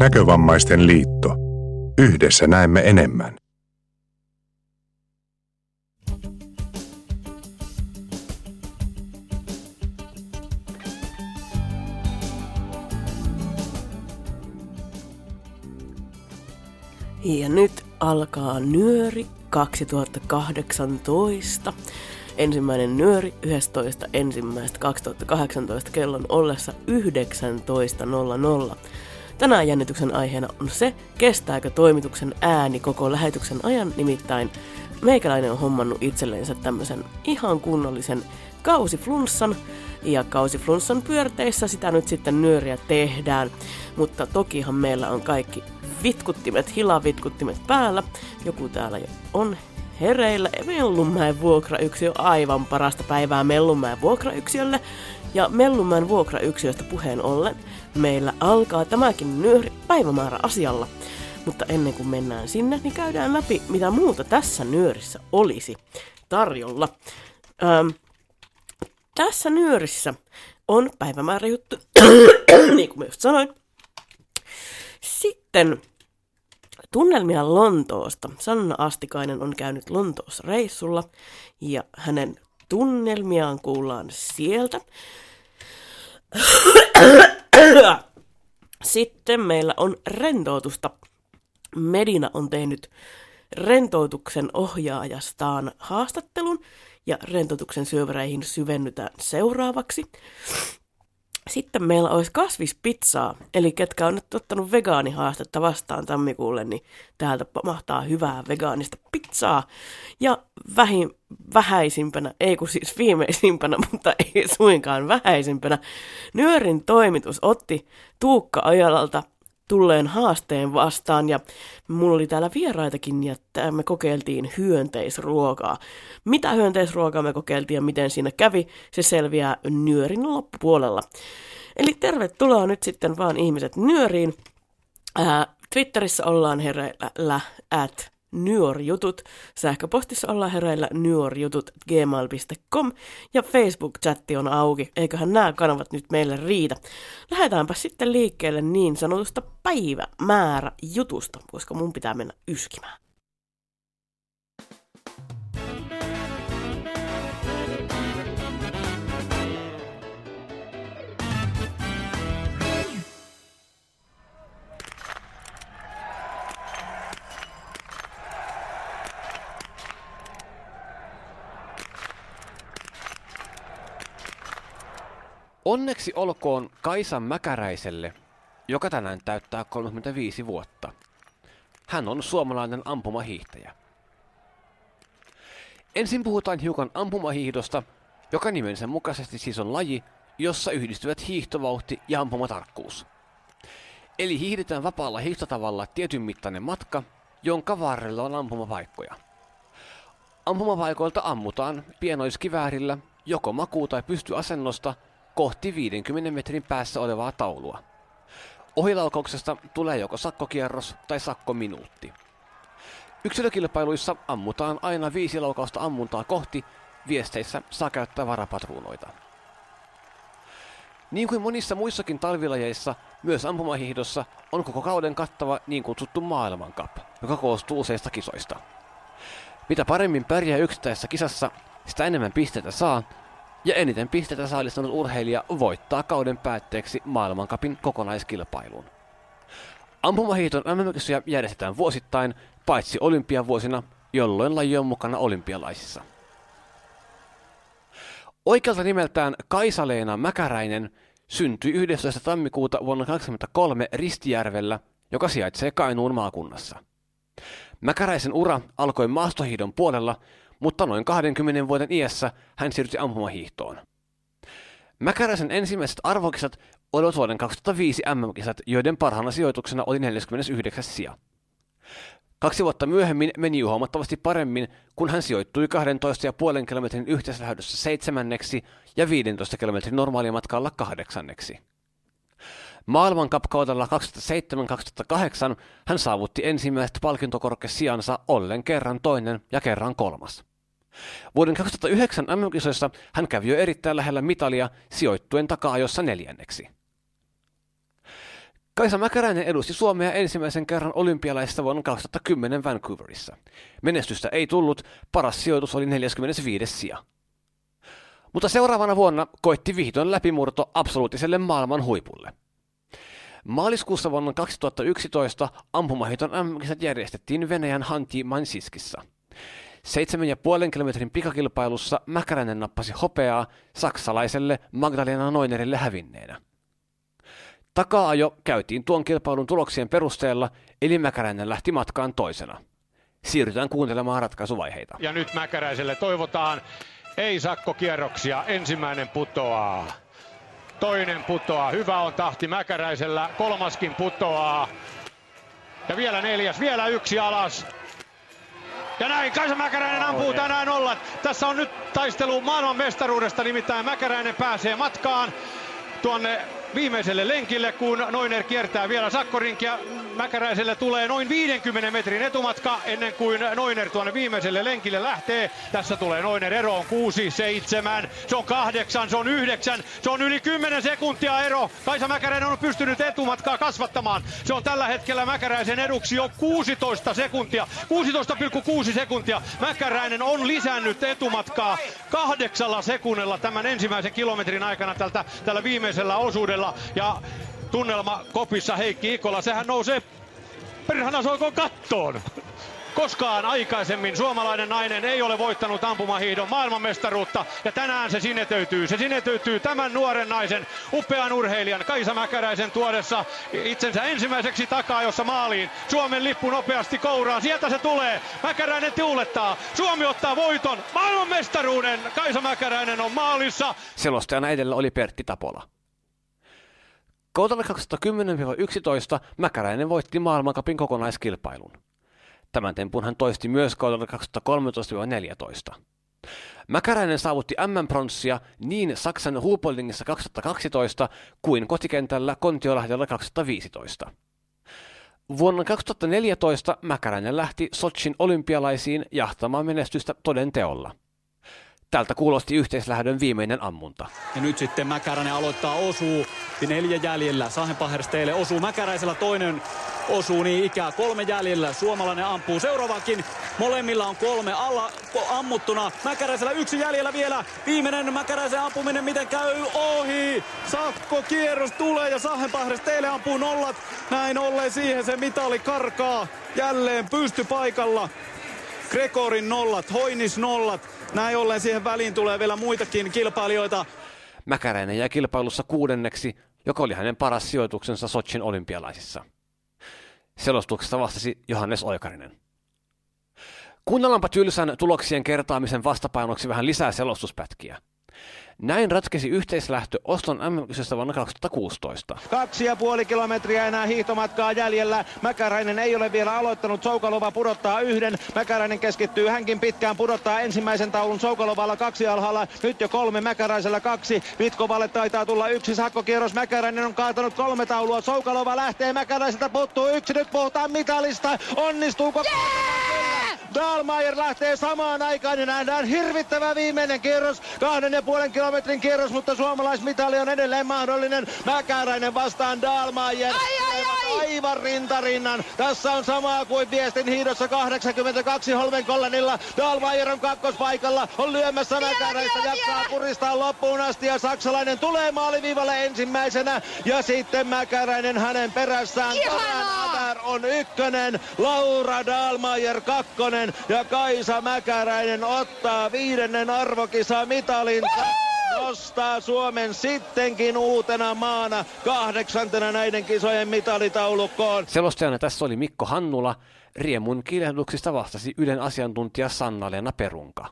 Näkövammaisten liitto. Yhdessä näemme enemmän. Ja nyt alkaa Nyöri 2018. Ensimmäinen Nyöri 11. ensimmäistä 2018 kellon ollessa 19.00. Tänään jännityksen aiheena on se, kestääkö toimituksen ääni koko lähetyksen ajan, nimittäin meikäläinen on hommannut itsellensä tämmöisen ihan kunnollisen kausiflunssan, ja kausiflunssan pyörteissä sitä nyt sitten nyöriä tehdään, mutta tokihan meillä on kaikki vitkuttimet, hilavitkuttimet päällä. Joku täällä jo on hereillä. Mellunmäen vuokrayksiö aivan parasta päivää Mellunmäen vuokrayksiölle. Ja Mellunmäen vuokrayksiöstä puheen ollen meillä alkaa tämäkin nyöri päivämäärä asialla. Mutta ennen kuin mennään sinne, niin käydään läpi, mitä muuta tässä nyörissä olisi tarjolla. Öm, tässä nyörissä on päivämääräjuttu, niin kuin mä just sanoin. Sitten tunnelmia Lontoosta. Sanna Astikainen on käynyt Lontoossa reissulla ja hänen tunnelmiaan kuullaan sieltä. Sitten meillä on rentoutusta. Medina on tehnyt rentoutuksen ohjaajastaan haastattelun ja rentoutuksen syövereihin syvennytään seuraavaksi. Sitten meillä olisi kasvispizzaa, eli ketkä on nyt ottanut vegaanihaastetta vastaan tammikuulle, niin täältä mahtaa hyvää vegaanista pizzaa. Ja vähin, vähäisimpänä, ei kun siis viimeisimpänä, mutta ei suinkaan vähäisimpänä, Nyörin toimitus otti Tuukka Ajalalta tulleen haasteen vastaan ja mulla oli täällä vieraitakin ja me kokeiltiin hyönteisruokaa. Mitä hyönteisruokaa me kokeiltiin ja miten siinä kävi, se selviää nyörin loppupuolella. Eli tervetuloa nyt sitten vaan ihmiset nyöriin. Ää, Twitterissä ollaan hereillä at Nyörjutut. Sähköpostissa ollaan hereillä nyörjutut gmail.com ja Facebook-chatti on auki. Eiköhän nämä kanavat nyt meille riitä. Lähdetäänpä sitten liikkeelle niin sanotusta päivämäärä jutusta, koska mun pitää mennä yskimään. Onneksi olkoon Kaisan Mäkäräiselle, joka tänään täyttää 35 vuotta. Hän on suomalainen ampumahiihtäjä. Ensin puhutaan hiukan ampumahiihdosta, joka nimensä mukaisesti siis on laji, jossa yhdistyvät hiihtovauhti ja ampumatarkkuus. Eli hiihdetään vapaalla hiihtotavalla tietyn mittainen matka, jonka varrella on ampumapaikkoja. Ampumapaikoilta ammutaan pienoiskiväärillä joko makuu- tai pystyasennosta – kohti 50 metrin päässä olevaa taulua. Ohilaukauksesta tulee joko sakkokierros tai sakkominuutti. Yksilökilpailuissa ammutaan aina viisi laukausta ammuntaa kohti, viesteissä saa käyttää varapatruunoita. Niin kuin monissa muissakin talvilajeissa, myös ampumahihdossa on koko kauden kattava niin kutsuttu maailmankap, joka koostuu useista kisoista. Mitä paremmin pärjää yksittäisessä kisassa, sitä enemmän pisteitä saa, ja eniten pisteitä saalistanut urheilija voittaa kauden päätteeksi maailmankapin kokonaiskilpailun. Ampumahiiton mm järjestetään vuosittain, paitsi olympiavuosina, jolloin laji on mukana olympialaisissa. Oikealta nimeltään Kaisa-Leena Mäkäräinen syntyi 11. tammikuuta vuonna 1923 Ristijärvellä, joka sijaitsee Kainuun maakunnassa. Mäkäräisen ura alkoi maastohiidon puolella, mutta noin 20 vuoden iässä hän siirtyi ampumahiihtoon. Mäkäräisen ensimmäiset arvokisat olivat vuoden 2005 MM-kisat, joiden parhaana sijoituksena oli 49 sija. Kaksi vuotta myöhemmin meni huomattavasti paremmin, kun hän sijoittui 12,5 kilometrin yhteislähdössä seitsemänneksi ja 15 kilometrin normaalimatkalla kahdeksanneksi. Maailmankapkaudella 2007-2008 hän saavutti ensimmäiset palkintokorkesijansa ollen kerran toinen ja kerran kolmas. Vuoden 2009 MM-kisoissa hän kävi jo erittäin lähellä mitalia sijoittuen taka-ajossa neljänneksi. Kaisa Mäkäräinen edusti Suomea ensimmäisen kerran olympialaisista vuonna 2010 Vancouverissa. Menestystä ei tullut, paras sijoitus oli 45. sija. Mutta seuraavana vuonna koitti vihdoin läpimurto absoluuttiselle maailman huipulle. Maaliskuussa vuonna 2011 ampumahiton mm järjestettiin Venäjän Hanti Mansiskissa. 7,5 kilometrin pikakilpailussa Mäkäräinen nappasi hopeaa saksalaiselle Magdalena Noinerille hävinneenä. Takaajo käytiin tuon kilpailun tuloksien perusteella, eli Mäkäräinen lähti matkaan toisena. Siirrytään kuuntelemaan ratkaisuvaiheita. Ja nyt Mäkäräiselle toivotaan ei sakkokierroksia. Ensimmäinen putoaa. Toinen putoaa. Hyvä on tahti Mäkäräisellä. Kolmaskin putoaa. Ja vielä neljäs. Vielä yksi alas. Ja näin Kaisa Mäkäräinen ampuu tänään olla. Tässä on nyt taistelu maailman mestaruudesta, nimittäin Mäkäräinen pääsee matkaan tuonne viimeiselle lenkille, kun Noiner kiertää vielä sakkorinkia. Mäkäräiselle tulee noin 50 metrin etumatka ennen kuin Noiner tuonne viimeiselle lenkille lähtee. Tässä tulee Noiner eroon 6, 7, se on 8, se on 9, se on yli 10 sekuntia ero. Kaisa Mäkäräinen on pystynyt etumatkaa kasvattamaan. Se on tällä hetkellä Mäkäräisen eduksi jo 16 sekuntia. 16,6 sekuntia. Mäkäräinen on lisännyt etumatkaa kahdeksalla sekunnilla tämän ensimmäisen kilometrin aikana tältä, tällä viimeisellä osuudella ja tunnelma kopissa Heikki Ikola, sehän nousee perhana soikon kattoon. Koskaan aikaisemmin suomalainen nainen ei ole voittanut ampumahiidon maailmanmestaruutta ja tänään se sinetöityy. Se sinetöityy tämän nuoren naisen, upean urheilijan Kaisa Mäkäräisen tuodessa itsensä ensimmäiseksi takaa, jossa maaliin. Suomen lippu nopeasti kouraan. Sieltä se tulee. Mäkäräinen tuulettaa. Suomi ottaa voiton. Maailmanmestaruuden. Kaisa Mäkäräinen on maalissa. Selostajana edellä oli Pertti Tapola. Kaudella 2010-11 Mäkäräinen voitti maailmankapin kokonaiskilpailun. Tämän tempun hän toisti myös kaudella 2013-14. Mäkäräinen saavutti M-pronssia niin Saksan Huupoldingissa 2012 kuin kotikentällä Kontiolahdella 2015. Vuonna 2014 Mäkäräinen lähti Sochin olympialaisiin jahtamaan menestystä toden teolla. Tältä kuulosti yhteislähdön viimeinen ammunta. Ja nyt sitten Mäkäräinen aloittaa osuu. Neljä jäljellä. Sahenpahersteille osuu Mäkäräisellä toinen osuu niin ikää. Kolme jäljellä. Suomalainen ampuu seuraavakin. Molemmilla on kolme alla ammuttuna. Mäkäräisellä yksi jäljellä vielä. Viimeinen Mäkäräisen ampuminen. Miten käy? Ohi. Sakko kierros tulee ja Sahenpahersteille ampuu nollat. Näin ollen siihen se mitali karkaa. Jälleen pystypaikalla. Gregorin nollat, Hoinis nollat. Näin ollen siihen väliin tulee vielä muitakin kilpailijoita. Mäkäräinen jäi kilpailussa kuudenneksi, joka oli hänen paras sijoituksensa Sochin olympialaisissa. Selostuksesta vastasi Johannes Oikarinen. Kuunnellaanpa tylsän tuloksien kertaamisen vastapainoksi vähän lisää selostuspätkiä. Näin ratkesi yhteislähtö Oslon mm vuonna 2016. Kaksi ja puoli kilometriä enää hiihtomatkaa jäljellä. Mäkäräinen ei ole vielä aloittanut. Soukalova pudottaa yhden. Mäkäräinen keskittyy hänkin pitkään pudottaa ensimmäisen taulun Soukalovalla kaksi alhaalla. Nyt jo kolme Mäkäräisellä kaksi. Vitkovalle taitaa tulla yksi sakkokierros. Mäkäräinen on kaatanut kolme taulua. Soukalova lähtee Mäkäräiseltä puuttuu yksi. Nyt puhutaan mitalista. Onnistuuko? Yeah! Dahlmeier lähtee samaan aikaan ja nähdään hirvittävä viimeinen kierros. Kahden ja puolen kilometrin kierros, mutta suomalaismitali on edelleen mahdollinen. Mäkäräinen vastaan Dahlmeier. Ai, ai, ai. Aivan rintarinnan. Tässä on samaa kuin viestin hiidossa 82 Holmenkollenilla. Dahlmeier on kakkospaikalla. On lyömässä Mäkäräistä. Jatkaa puristaa loppuun asti ja saksalainen tulee maaliviivalle ensimmäisenä. Ja sitten Mäkäräinen hänen perässään. Ihanaa! on ykkönen. Laura Dahlmeier kakkonen ja Kaisa Mäkäräinen ottaa viidennen arvokisa mitalin. Nostaa Suomen sittenkin uutena maana kahdeksantena näiden kisojen mitalitaulukkoon. Selostajana tässä oli Mikko Hannula. Riemun kilehduksista vastasi Ylen asiantuntija Sanna-Leena Perunka.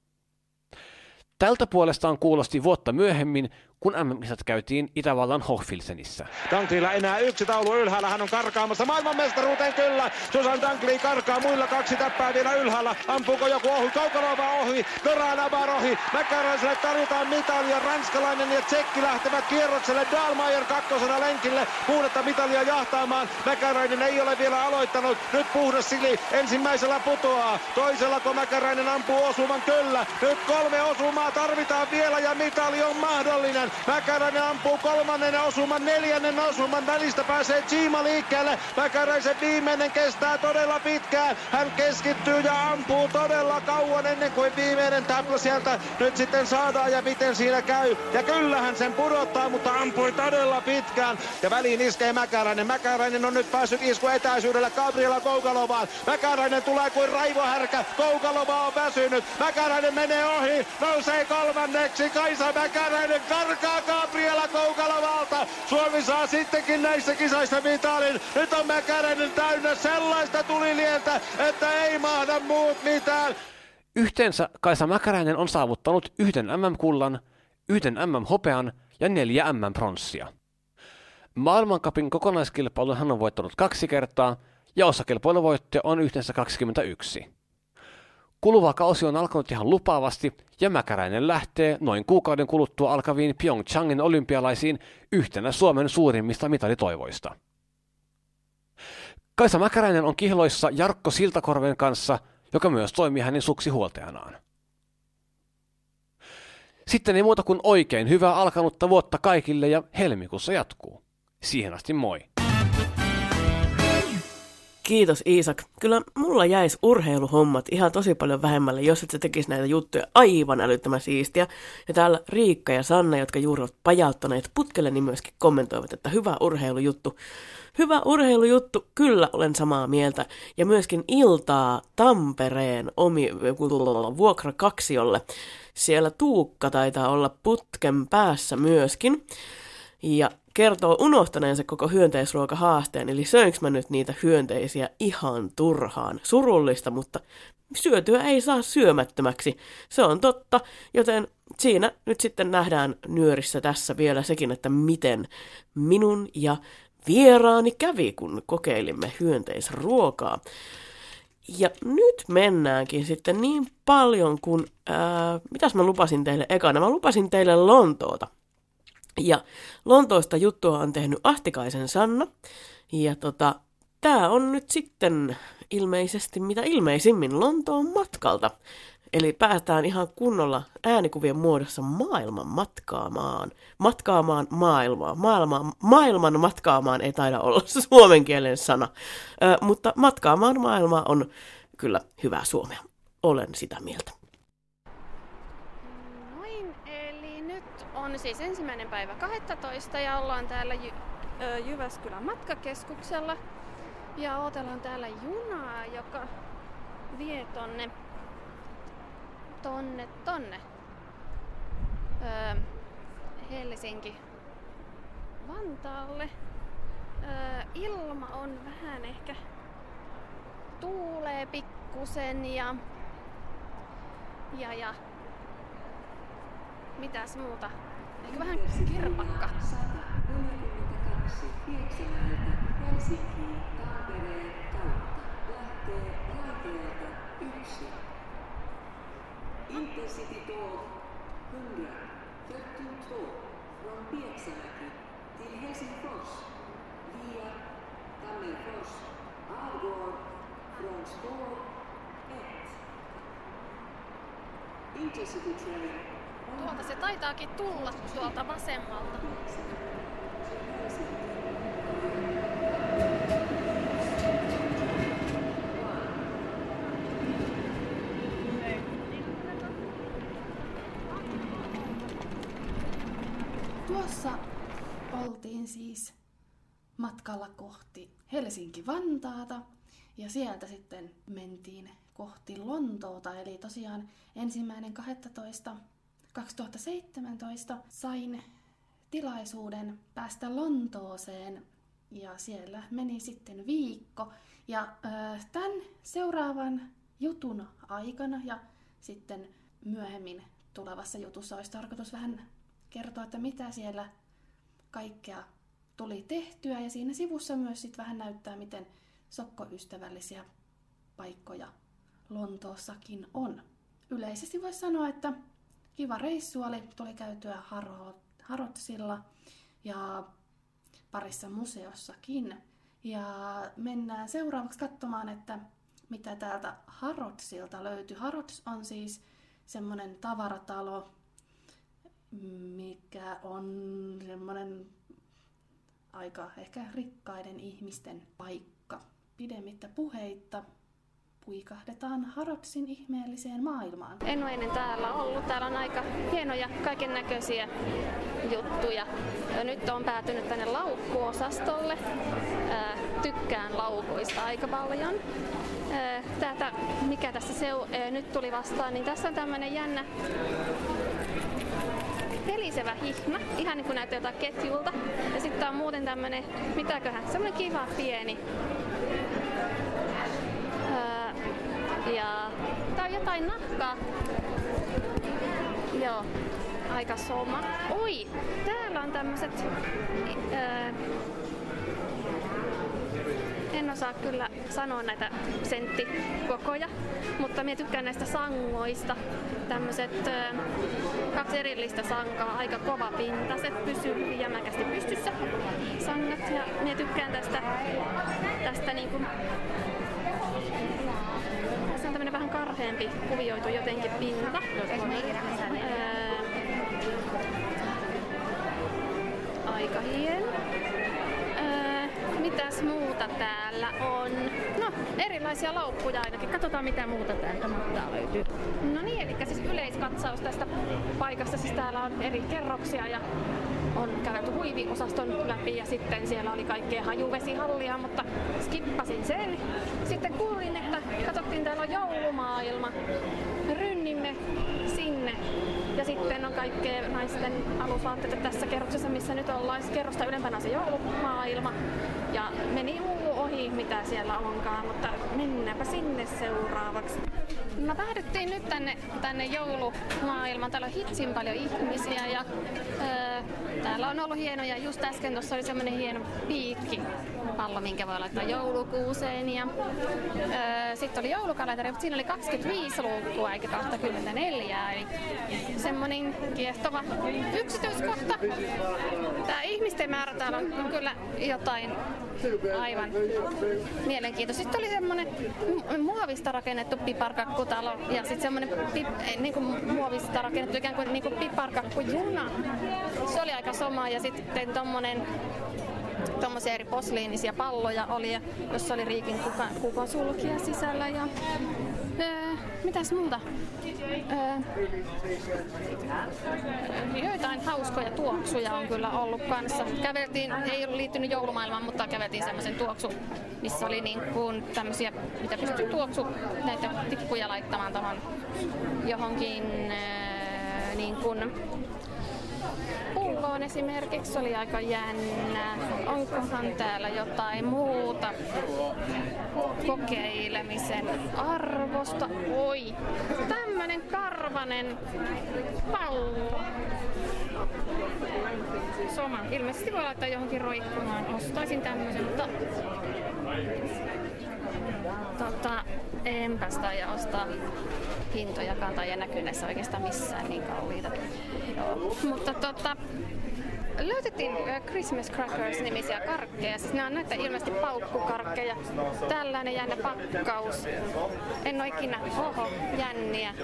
Tältä puolestaan kuulosti vuotta myöhemmin, kun MM-kisat käytiin Itävallan Hochfilsenissä. Danklilla enää yksi taulu ylhäällä, hän on karkaamassa maailmanmestaruuteen kyllä. Susan Dankli karkaa, muilla kaksi tappaa vielä ylhäällä. Ampuuko joku ohi, Kaukalova ohi, Dora Nabar ohi. Mäkäräiselle tarjotaan mitalia, ranskalainen ja tsekki lähtevät kierrokselle. Dalmayer kakkosena lenkille, kuudetta mitalia jahtaamaan. Mäkäräinen ei ole vielä aloittanut, nyt puhdas sili ensimmäisellä putoaa. Toisella kun Mäkäräinen ampuu osuman kyllä. Nyt kolme osumaa tarvitaan vielä ja mitali on mahdollinen. Mäkäräinen ampuu kolmannen osuman, neljännen osuman. Välistä pääsee Chima liikkeelle. Mäkäräisen viimeinen kestää todella pitkään. Hän keskittyy ja ampuu todella kauan ennen kuin viimeinen täplä sieltä nyt sitten saadaan ja miten siinä käy. Ja kyllähän sen pudottaa, mutta ampui todella pitkään. Ja väliin iskee Mäkäräinen. Mäkäräinen on nyt päässyt isku etäisyydellä Gabriela Koukalovaan. Mäkäräinen tulee kuin raivohärkä. Koukalova on väsynyt. Mäkäräinen menee ohi. Nousee kolmanneksi. Kaisa Mäkäräinen karkaa Gabriela Koukalovalta. Suomi saa sittenkin näissä kisoissa mitalin. Nyt on Mäkäräinen täynnä sellaista tulilieltä, että ei mahda muut mitään. Yhteensä Kaisa Mäkäräinen on saavuttanut yhden MM-kullan, yhden MM-hopean ja neljä MM-pronssia. Maailmankapin kokonaiskilpailun hän on voittanut kaksi kertaa ja osakilpailuvoittoja on yhteensä 21. Kuluva kausi on alkanut ihan lupaavasti ja Mäkäräinen lähtee noin kuukauden kuluttua alkaviin Pyeongchangin olympialaisiin yhtenä Suomen suurimmista mitalitoivoista. Kaisa Mäkäräinen on kihloissa Jarkko Siltakorven kanssa, joka myös toimii hänen suksihuoltajanaan. Sitten ei muuta kuin oikein hyvää alkanutta vuotta kaikille ja helmikuussa jatkuu. Siihen asti moi! Kiitos Iisak. Kyllä mulla jäisi urheiluhommat ihan tosi paljon vähemmälle, jos et sä tekisi näitä juttuja aivan älyttömän siistiä. Ja täällä Riikka ja Sanna, jotka juuri ovat pajauttaneet putkelle, niin myöskin kommentoivat, että hyvä urheilujuttu. Hyvä urheilujuttu, kyllä olen samaa mieltä. Ja myöskin iltaa Tampereen omi vuokra kaksiolle. Siellä Tuukka taitaa olla putken päässä myöskin. Ja kertoo unohtaneensa koko hyönteisruokahaasteen, eli söinkö mä nyt niitä hyönteisiä ihan turhaan. Surullista, mutta syötyä ei saa syömättömäksi. Se on totta, joten siinä nyt sitten nähdään nyörissä tässä vielä sekin, että miten minun ja vieraani kävi, kun kokeilimme hyönteisruokaa. Ja nyt mennäänkin sitten niin paljon kuin, ää, mitäs mä lupasin teille ekana? Mä lupasin teille Lontoota. Ja Lontoosta juttua on tehnyt Ahtikaisen Sanna. Ja tota, tää on nyt sitten ilmeisesti mitä ilmeisimmin Lontoon matkalta. Eli päästään ihan kunnolla äänikuvien muodossa maailman matkaamaan. Matkaamaan maailmaa. Maailma, maailman matkaamaan ei taida olla suomen kielen sana. Ö, mutta matkaamaan maailmaa on kyllä hyvä suomea. Olen sitä mieltä. On siis ensimmäinen päivä 12 ja ollaan täällä Jy- Jyväskylän matkakeskuksella. Ja odotellaan täällä junaa, joka vie tonne, tonne, tonne öö, Helsinki Vantaalle. Öö, ilma on vähän ehkä tuulee pikkusen ja, ja, ja mitäs muuta? Ehkä vähän kirpakka. 142 Pieksämäeltä Helsinkiin Tampereen kautta lähtee raiteelta 1. Intercity Tåg 142 från Pieksämäki till Helsingfors via Tammerfors avgår från spår 1. Intercity Train Tuolta se taitaakin tulla tuolta vasemmalta. Tuossa oltiin siis matkalla kohti Helsinki-Vantaata ja sieltä sitten mentiin kohti Lontoota. Eli tosiaan ensimmäinen 12. 2017 sain tilaisuuden päästä Lontooseen ja siellä meni sitten viikko. Ja tämän seuraavan jutun aikana ja sitten myöhemmin tulevassa jutussa olisi tarkoitus vähän kertoa, että mitä siellä kaikkea tuli tehtyä. Ja siinä sivussa myös sitten vähän näyttää, miten sokkoystävällisiä paikkoja Lontoossakin on. Yleisesti voisi sanoa, että kiva reissu oli. Tuli käytyä Harotsilla ja parissa museossakin. Ja mennään seuraavaksi katsomaan, että mitä täältä Harotsilta löytyy. Harots on siis semmoinen tavaratalo, mikä on semmoinen aika ehkä rikkaiden ihmisten paikka. Pidemmittä puheitta puikahdetaan Harodsin ihmeelliseen maailmaan. En ole ennen täällä ollut. Täällä on aika hienoja kaiken näköisiä juttuja. Ja nyt on päätynyt tänne laukkuosastolle. Ää, tykkään laukuista aika paljon. Tätä, mikä tässä seu, ää, nyt tuli vastaan, niin tässä on tämmönen jännä helisevä hihna, ihan niin kuin näyttää jotain ketjulta. Ja sitten on muuten tämmönen, mitäköhän, semmonen kiva pieni ja tää on jotain nahkaa. Joo, aika soma. Oi, täällä on tämmöset... Ää, en osaa kyllä sanoa näitä senttikokoja, mutta minä tykkään näistä sangoista. Tämmöiset kaksi erillistä sankaa, aika kova pintaset, pysyy jämäkästi pystyssä sangat. Ja minä tykkään tästä, tästä tämmönen vähän karheampi kuvioitu jotenkin pinta. Aika hieno. Mitäs muuta täällä on? No, erilaisia laukkuja ainakin. Katsotaan mitä muuta täältä mahtaa löytyy. No niin, eli siis yleiskatsaus tästä paikasta. Siis täällä on eri kerroksia ja on kävelty huiviosaston läpi ja sitten siellä oli kaikkea hajuvesihallia, mutta skippasin sen. Sitten kuulin, että katsottiin täällä on joulumaailma. Rynnimme sinne. Ja sitten on kaikkea naisten alusvaatteita tässä kerroksessa, missä nyt ollaan. Kerrosta ylempänä se joulumaailma. Ja meni muu ohi, mitä siellä onkaan, mutta mennäänpä sinne seuraavaksi. No päädyttiin nyt tänne, tänne joulumaailmaan. Täällä on hitsin paljon ihmisiä ja öö, täällä on ollut hienoja. Just äsken tuossa oli semmoinen hieno piikki pallo, minkä voi laittaa joulukuuseen. Ja, öö, sitten oli joulukalenteri, mutta siinä oli 25 luukkua eikä 24. Eli semmoinen kiehtova yksityiskohta. Tämä ihmisten määrä täällä on kyllä jotain aivan mielenkiintoista. Sitten oli semmoinen muovista rakennettu piparkakkutalo ja sitten semmoinen pip, niin kuin muovista rakennettu ikään kuin, niin kuin piparkakkujuna. Se oli aika soma ja sitten tommonen tuommoisia eri posliinisia palloja oli, jossa oli Riikin kuka, kukon sulkia sisällä. Ja, öö, mitäs muuta? Öö, joitain hauskoja tuoksuja on kyllä ollut kanssa. Käveltiin, ei ollut liittynyt joulumaailmaan, mutta käveltiin semmoisen tuoksu, missä oli niin kuin tämmöisiä, mitä pystyy tuoksu näitä tikkuja laittamaan tuohon johonkin öö, niin kuin pulloon esimerkiksi oli aika jännä. Onkohan täällä jotain muuta kokeilemisen arvosta? Oi, tämmönen karvanen pallo. Soma. Ilmeisesti voi laittaa johonkin roikkumaan. Ostaisin tämmöisen, mutta tota, enpäs ja ostaa hintojakaan tai ei näkyy näissä oikeastaan missään niin kalliita. Joo. Mutta tota, löytettiin Christmas Crackers-nimisiä karkkeja. Siis nämä on näitä ilmeisesti paukkukarkkeja. Tällainen jännä pakkaus. En ole ikinä, oho, jänniä.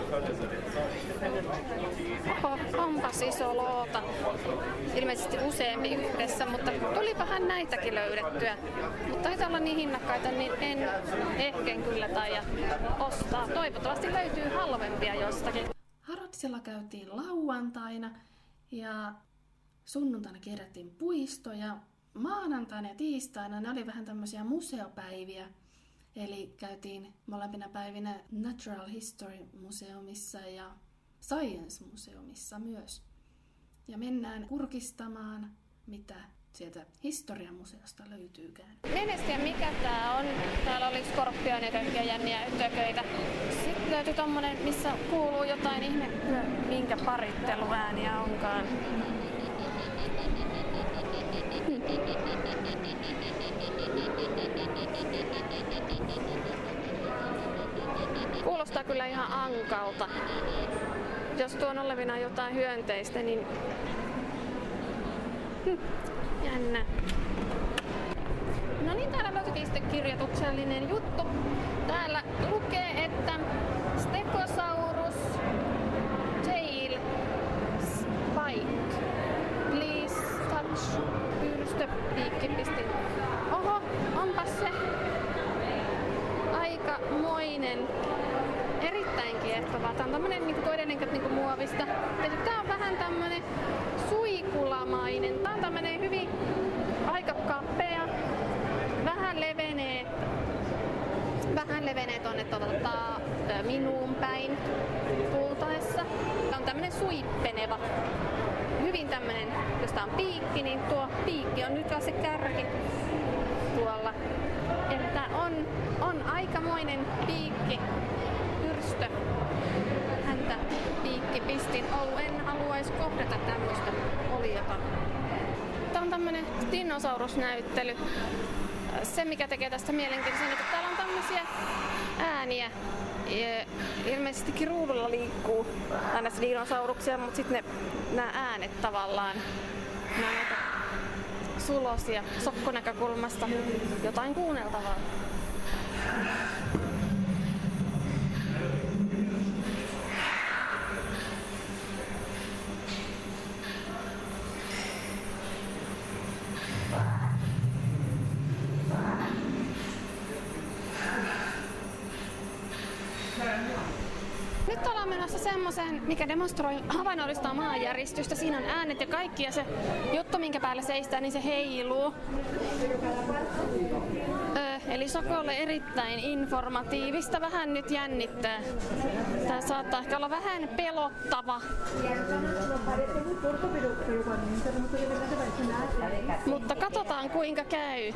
Oho, onpas iso loota. Ilmeisesti useampi yhdessä, mutta tulipahan näitäkin löydettyä. Mutta taitaa olla niin hinnakkaita, niin en ehken kyllä taida ostaa. Toivottavasti löytyy halvempia jostakin. Harotsella käytiin lauantaina ja sunnuntaina kierrättiin puistoja. Maanantaina ja tiistaina ne oli vähän tämmöisiä museopäiviä. Eli käytiin molempina päivinä Natural History Museumissa ja Science Museumissa myös. Ja mennään kurkistamaan, mitä sieltä historiamuseosta löytyykään. En edes mikä tää on. Täällä oli skorpion ja kaikkia jänniä tököitä. Sitten löytyi tommonen, missä kuuluu jotain ihme, minkä paritteluääniä onkaan. Kuulostaa kyllä ihan ankalta. Jos tuon olevina jotain hyönteistä, niin hm, jännä. No niin, täällä löytyikin sitten kirjoituksellinen juttu. Täällä lukee, että Stegosaurus tail spike pyrstöpiikkipistin. Oho, onpas se aikamoinen erittäin kiehtova. Tämä on tämmönen niin kuin niin kuin muovista. Tämä on vähän tämmönen suikulamainen. Tämä on tämmönen hyvin aika kapea, vähän levenee, vähän levenee tonne tota, minuun päin tultaessa. Tämä on tämmönen suippeneva. Hyvin tämmönen, jos tää on piikki, niin tuo piikki on nyt se kärki dinosaurusnäyttely. Se mikä tekee tästä mielenkiintoisen, että täällä on tämmöisiä ääniä. Ja ilmeisesti ruudulla liikkuu aina dinosauruksia, mutta sitten nämä äänet tavallaan, nämä näitä sulosia sokkonäkökulmasta jotain kuunneltavaa. Nyt ollaan menossa semmoiseen, mikä demonstroi havainnollistaa maanjäristystä. Siinä on äänet ja kaikki ja se juttu, minkä päällä seistää, niin se heiluu. Ö, eli Sokolle erittäin informatiivista, vähän nyt jännittää. Tämä saattaa ehkä olla vähän pelottava. Mutta katsotaan kuinka käy.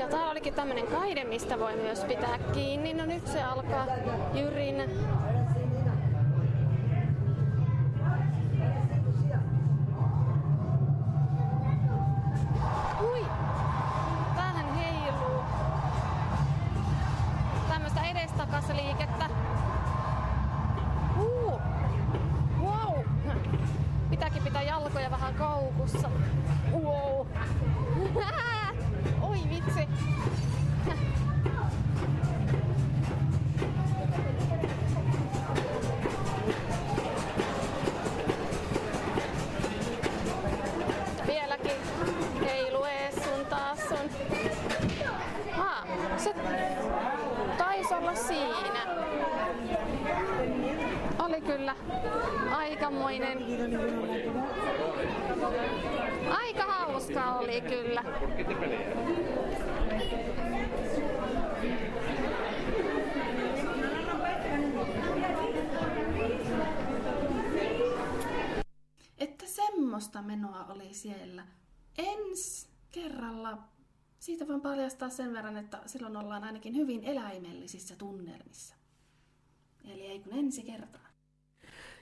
Ja tää olikin tämmönen kaide, mistä voi myös pitää kiinni. No nyt se alkaa jyrinä. Ui! Tähän heiluu. Tämmöstä edestakas liikettä. Uh! Wow! Pitääkin pitää jalkoja vähän koukussa. Siellä. Ensi kerralla siitä voin paljastaa sen verran, että silloin ollaan ainakin hyvin eläimellisissä tunnelmissa. Eli ei kun ensi kertaa.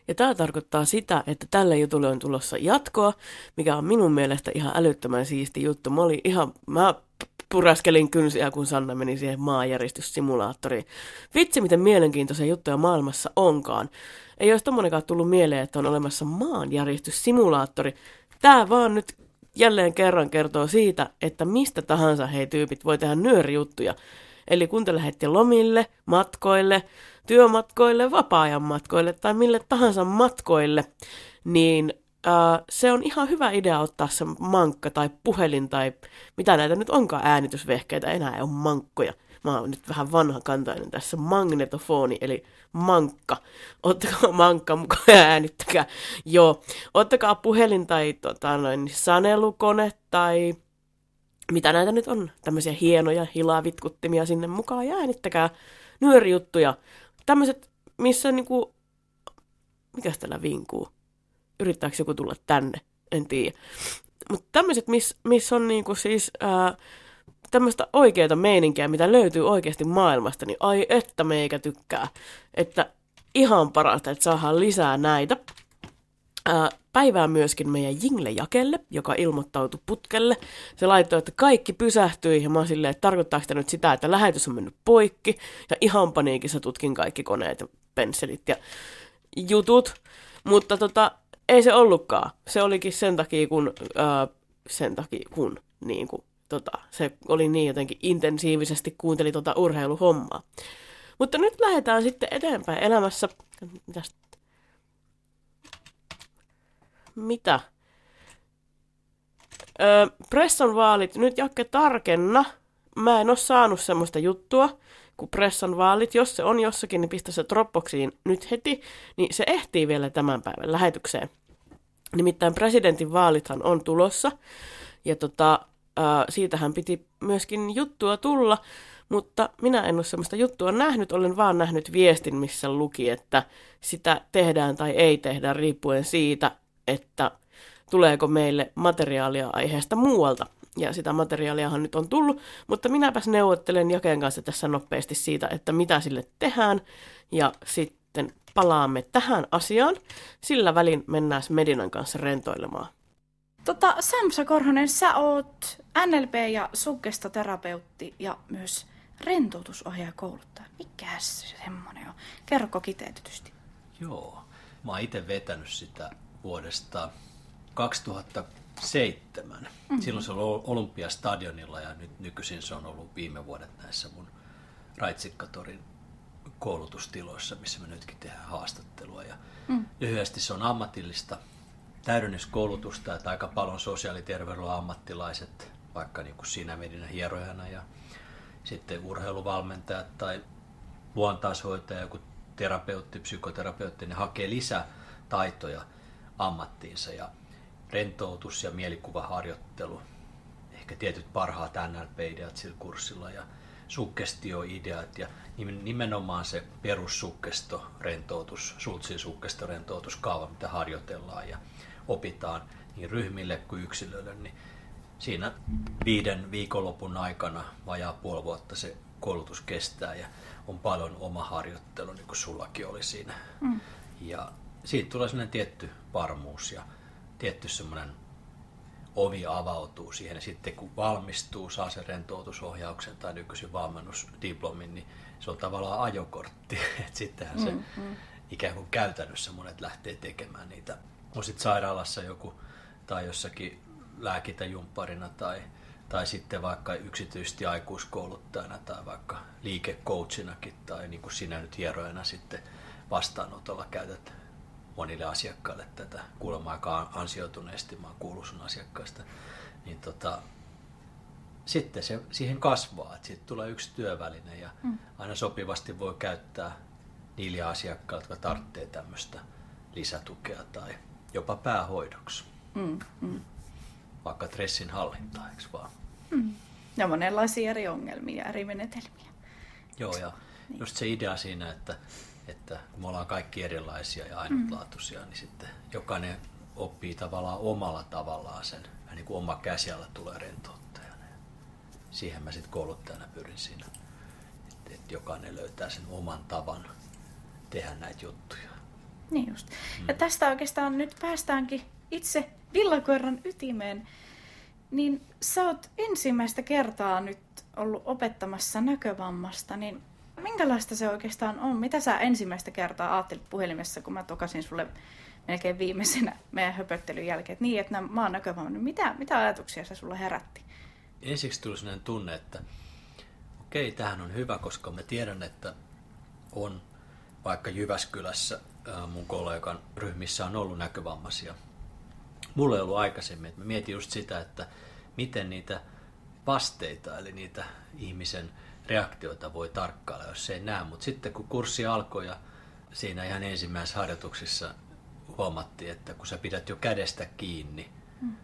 Ja tämä tarkoittaa sitä, että tälle jutulle on tulossa jatkoa, mikä on minun mielestä ihan älyttömän siisti juttu. Mä, olin ihan, mä puraskelin kynsiä, kun Sanna meni siihen maanjäristyssimulaattoriin. Vitsi, miten mielenkiintoisia juttuja maailmassa onkaan. Ei olisi tommonenkaan tullut mieleen, että on olemassa maanjäristyssimulaattori. Tää vaan nyt jälleen kerran kertoo siitä, että mistä tahansa hei tyypit voi tehdä nyörijuttuja. Eli kun te lähette lomille, matkoille, työmatkoille, vapaa-ajan matkoille tai mille tahansa matkoille, niin ää, se on ihan hyvä idea ottaa se mankka tai puhelin tai mitä näitä nyt onkaan äänitysvehkeitä, enää ei ole mankkoja. Mä oon nyt vähän vanhakantainen tässä magnetofoni, eli mankka. Ottakaa mankka mukaan ja äänittäkää. Joo, ottakaa puhelin tai tota, noin, sanelukone tai mitä näitä nyt on, tämmöisiä hienoja hilavitkuttimia sinne mukaan ja äänittäkää nyörijuttuja. Tämmöiset, missä niinku, mikäs tällä vinkuu? Yrittääkö joku tulla tänne? En tiedä. Mutta tämmöiset, missä miss on niinku siis ää, tämmöistä oikeita meininkiä, mitä löytyy oikeasti maailmasta, niin ai että meikä tykkää. Että ihan parasta, että saadaan lisää näitä. Ää, päivää myöskin meidän Jingle-jakelle, joka ilmoittautui putkelle. Se laittoi, että kaikki pysähtyi ja mä silleen, että tarkoittaako sitä nyt sitä, että lähetys on mennyt poikki. Ja ihan paniikissa tutkin kaikki koneet ja pensselit ja jutut. Mutta tota, ei se ollutkaan. Se olikin sen takia, kun, ää, sen takia, kun niin kuin, tota, se oli niin jotenkin intensiivisesti kuunteli tota urheiluhommaa. Mutta nyt lähdetään sitten eteenpäin elämässä. Mitäs mitä? Öö, pressan vaalit, nyt Jakke tarkenna. Mä en ole saanut semmoista juttua kuin pressan vaalit. Jos se on jossakin, niin pistä se Dropboxiin nyt heti, niin se ehtii vielä tämän päivän lähetykseen. Nimittäin presidentin vaalithan on tulossa, ja tota, ää, siitähän piti myöskin juttua tulla, mutta minä en ole sellaista juttua nähnyt, olen vaan nähnyt viestin, missä luki, että sitä tehdään tai ei tehdä riippuen siitä, että tuleeko meille materiaalia aiheesta muualta. Ja sitä materiaaliahan nyt on tullut, mutta minäpäs neuvottelen Jaken kanssa tässä nopeasti siitä, että mitä sille tehdään, ja sitten palaamme tähän asiaan. Sillä välin mennään Medinan kanssa rentoilemaan. Tota, Samsa Korhonen, sä oot NLP- ja suggestoterapeutti ja myös rentoutusohjaajakouluttaja. Mikä se semmonen on? Kerroko kiteytetysti? Joo. Mä oon itse vetänyt sitä vuodesta 2007. Mm-hmm. Silloin se oli Olympiastadionilla ja nyt nykyisin se on ollut viime vuodet näissä mun Raitsikkatorin koulutustiloissa, missä me nytkin tehdään haastattelua. Ja mm. Lyhyesti se on ammatillista täydennyskoulutusta, että aika paljon sosiaaliterveydenhuollon ammattilaiset, vaikka niin kuin sinä medinä hierojana ja sitten urheiluvalmentajat tai luontaishoitaja, joku terapeutti, psykoterapeutti, ne hakee lisää taitoja ammattiinsa ja rentoutus ja mielikuvaharjoittelu, ehkä tietyt parhaat NLP-ideat sillä kurssilla ja suggestioideat ja nimenomaan se perussukkesto, rentoutus, sultsin sukkesto, rentoutuskaava, mitä harjoitellaan ja opitaan niin ryhmille kuin yksilöille, niin siinä viiden viikonlopun aikana vajaa puoli vuotta se koulutus kestää ja on paljon oma harjoittelu, niin kuin sullakin oli siinä. Mm. Ja siitä tulee sellainen tietty varmuus ja tietty semmoinen ovi avautuu siihen ja sitten kun valmistuu, saa sen rentoutusohjauksen tai nykyisin valmennusdiplomin, niin se on tavallaan ajokortti. että sittenhän se mm, mm. ikään kuin käytännössä monet lähtee tekemään niitä. On sitten sairaalassa joku tai jossakin lääkintäjumpparina tai, tai sitten vaikka yksityisesti aikuiskouluttajana tai vaikka liikecoachinakin tai niin kuin sinä nyt hierojana sitten vastaanotolla käytät monille asiakkaille tätä kuulemma aika ansioituneesti, mä oon sun asiakkaista, niin tota, sitten se siihen kasvaa, että siitä tulee yksi työväline ja mm. aina sopivasti voi käyttää niille asiakkaille, jotka tarvitsee tämmöistä lisätukea tai jopa päähoidoksi. Mm, mm. Vaikka stressin hallintaa, eikö vaan? Mm. Ja monenlaisia eri ongelmia, eri menetelmiä. Joo, ja niin. just se idea siinä, että että kun me ollaan kaikki erilaisia ja ainutlaatuisia, mm. niin sitten jokainen oppii tavallaan omalla tavallaan sen, vähän niin kuin oma käsiala tulee rentouttajana. Ja siihen mä sitten kouluttajana pyrin siinä, että, että jokainen löytää sen oman tavan tehdä näitä juttuja. Niin just. Ja tästä oikeastaan nyt päästäänkin itse villakoiran ytimeen. Niin sä oot ensimmäistä kertaa nyt ollut opettamassa näkövammasta, niin minkälaista se oikeastaan on? Mitä sä ensimmäistä kertaa ajattelit puhelimessa, kun mä tokasin sulle melkein viimeisenä meidän höpöttelyn jälkeen, että niin, että mä oon näkövammainen. Mitä, mitä ajatuksia se sulle herätti? Ensiksi tuli sellainen tunne, että okei, tähän on hyvä, koska mä tiedän, että on vaikka Jyväskylässä mun kollegan ryhmissä on ollut näkövammaisia. Mulla ei ollut aikaisemmin, että mä mietin just sitä, että miten niitä vasteita, eli niitä ihmisen reaktioita voi tarkkailla, jos ei näe. Mutta sitten kun kurssi alkoi ja siinä ihan ensimmäisessä harjoituksissa huomattiin, että kun sä pidät jo kädestä kiinni mm.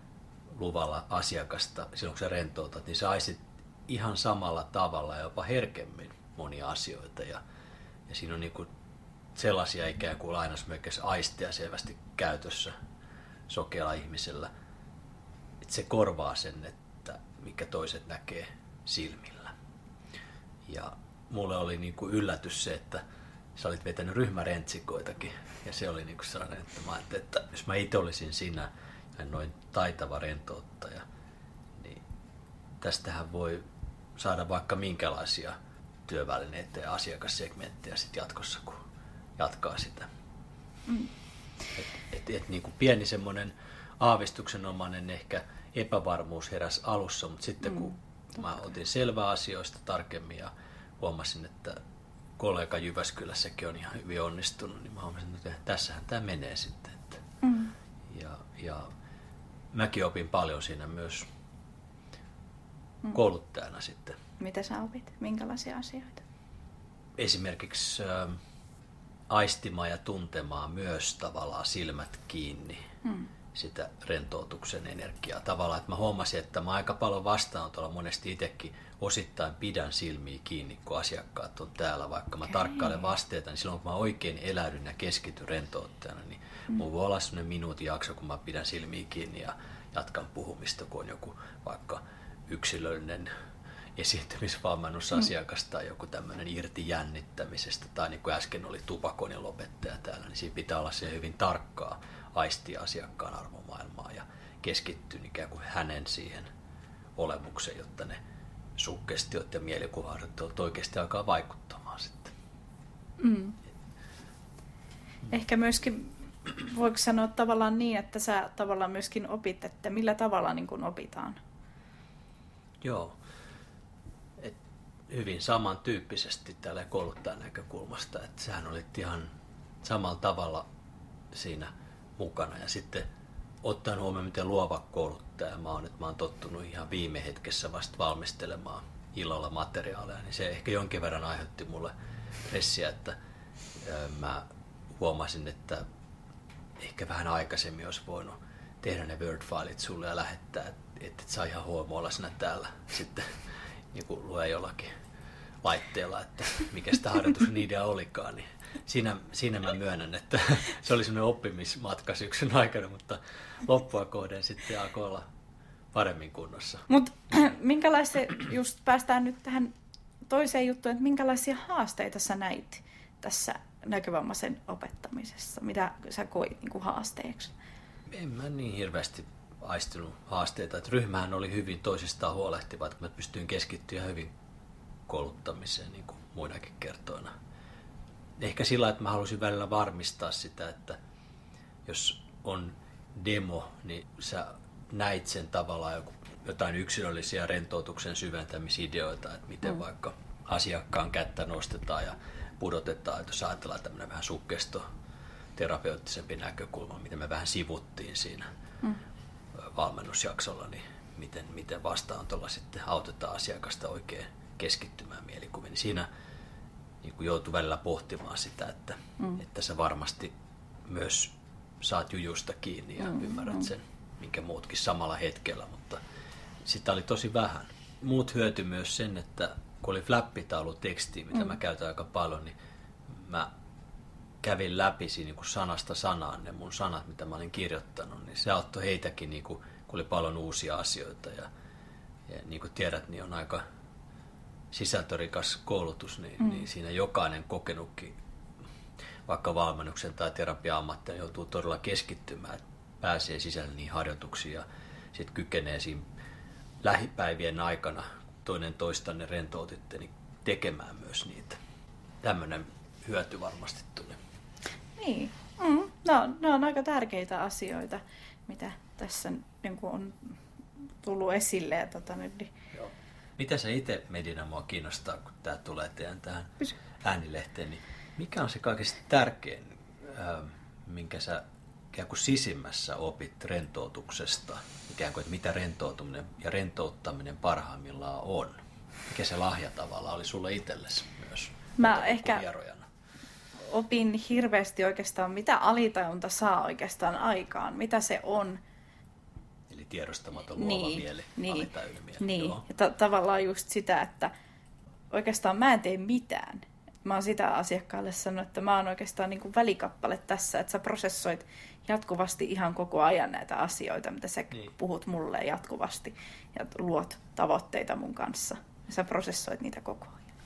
luvalla asiakasta silloin kun sä rentoutat, niin sä aisit ihan samalla tavalla ja jopa herkemmin monia asioita. Ja, ja siinä on niinku sellaisia ikään kuin lainausmerkeissä aisteja selvästi käytössä sokealla ihmisellä, että se korvaa sen, että mikä toiset näkee silmillä. Ja mulle oli niin kuin yllätys se, että sä olit vetänyt ryhmärentsikoitakin. Ja se oli niin kuin sellainen, että mä ajattelin, että jos mä itse olisin sinä noin taitava rentouttaja, niin tästähän voi saada vaikka minkälaisia työvälineitä ja asiakassegmenttejä sitten jatkossa, kun jatkaa sitä. Mm. Et, et, et niin kuin pieni semmoinen aavistuksenomainen ehkä epävarmuus heräsi alussa, mutta sitten kun mm Mä otin selvää asioista tarkemmin ja huomasin, että kollega Jyväskylässäkin on ihan hyvin onnistunut, niin mä huomasin, että tässähän tämä menee sitten. Että mm. ja, ja mäkin opin paljon siinä myös kouluttajana sitten. Mitä sä opit? Minkälaisia asioita? Esimerkiksi äh, aistimaan ja tuntemaan myös tavallaan silmät kiinni Hmm. sitä rentoutuksen energiaa. Tavallaan, että mä huomasin, että mä aika paljon vastaanotolla monesti itsekin osittain pidän silmiä kiinni, kun asiakkaat on täällä. Vaikka mä Okei. tarkkailen vasteita, niin silloin kun mä oikein eläydyn ja keskityn rentouttajana, niin Mm. mulla voi olla sellainen minuutin jakso, kun mä pidän silmiä kiinni ja jatkan puhumista, kun on joku vaikka yksilöllinen esiintymisvalmennusasiakas tai joku tämmöinen irti jännittämisestä tai niin kuin äsken oli tupakoinnin lopettaja täällä, niin siinä pitää olla se hyvin tarkkaa aistia asiakkaan arvomaailmaa ja keskittyä ikään kuin hänen siihen olemukseen, jotta ne sukkestiot ja mielikuvaharjoittelut oikeasti alkaa vaikuttamaan sitten. Mm. Ehkä myöskin, voiko sanoa tavallaan niin, että sä tavallaan myöskin opit, että millä tavalla niin kuin opitaan? Joo. Hyvin samantyyppisesti tällä kouluttajan näkökulmasta, että sehän oli ihan samalla tavalla siinä mukana. Ja sitten ottaen huomioon, miten luova kouluttaja mä oon, että mä oon tottunut ihan viime hetkessä vasta valmistelemaan illalla materiaaleja, niin se ehkä jonkin verran aiheutti mulle stressiä, että mä huomasin, että ehkä vähän aikaisemmin olisi voinut tehdä ne Word-failit sulle ja lähettää, että et, saa ihan huomoilla sinä täällä sitten niin kuin lue jollakin laitteella, että mikä sitä harjoituksen idea olikaan, niin siinä, siinä mä myönnän, että se oli semmoinen oppimismatka syksyn aikana, mutta loppua kohden sitten alkoi olla paremmin kunnossa. Mutta minkälaisia, just päästään nyt tähän toiseen juttuun, että minkälaisia haasteita sä näit tässä näkövammaisen opettamisessa? Mitä sä koit niin kuin haasteeksi? En mä niin hirveästi aistinut haasteita. Että ryhmähän oli hyvin toisistaan huolehtiva, että mä pystyin keskittyä hyvin kouluttamiseen niin kuin muinakin kertoina. Ehkä sillä, että mä halusin välillä varmistaa sitä, että jos on demo, niin sä näit sen tavallaan joku, jotain yksilöllisiä rentoutuksen syventämisideoita, että miten Mm. vaikka asiakkaan kättä nostetaan ja pudotetaan, että jos ajatellaan tämmöinen vähän sukkesto terapeuttisempi näkökulma, mitä me vähän sivuttiin siinä Mm. Valmennusjaksolla, niin miten, miten vastaanotolla sitten autetaan asiakasta oikein keskittymään mielikuviin. Niin siinä niin kuin joutuu välillä pohtimaan sitä, että, Mm. että sä varmasti myös saat jujusta kiinni ja Mm, ymmärrät mm. sen, minkä muutkin samalla hetkellä, mutta sitä oli tosi vähän. Muut hyöty myös sen, että kun oli flappitauluteksti, mitä Mm. mä käytän aika paljon, niin mä kävin läpi siinä niin kuin sanasta sanaan ne mun sanat, mitä mä olin kirjoittanut, niin se auttoi heitäkin, niin kuin, kun oli paljon uusia asioita. Ja, ja niin kuin tiedät, niin on aika sisältörikas koulutus, niin, Mm. niin siinä jokainen kokenutkin, vaikka valmennuksen tai terapia-ammattia, joutuu todella keskittymään, että pääsee sisälle niihin harjoituksiin ja sitten kykenee siinä lähipäivien aikana toinen toistanne rentoutitte, niin tekemään myös niitä. Tämmöinen hyöty varmasti tuli. Niin. Mm. No, ne on aika tärkeitä asioita, mitä tässä niin kuin on tullut esille. Ja tota, nyt, niin Joo. Mitä sä itse, Medina, mua kiinnostaa, kun tämä tulee teidän tähän Pysy. äänilehteen, niin mikä on se kaikista tärkein, ää, minkä sä ikään kuin sisimmässä opit rentoutuksesta? Ikään kuin, että mitä rentoutuminen ja rentouttaminen parhaimmillaan on? Mikä se lahja tavalla oli sulle itsellesi myös? Mä ehkä-? Opin hirveästi oikeastaan, mitä alitajunta saa oikeastaan aikaan, mitä se on. Eli tiedostamaton luova Niin, mieli, niin, mieli. Niin, Joo. ja ta- tavallaan just sitä, että oikeastaan mä en tee mitään. Mä oon sitä asiakkaalle sanonut, että mä oon oikeastaan niin kuin välikappale tässä, että sä prosessoit jatkuvasti ihan koko ajan näitä asioita, mitä sä Niin. puhut mulle jatkuvasti ja luot tavoitteita mun kanssa. Ja sä prosessoit niitä koko ajan.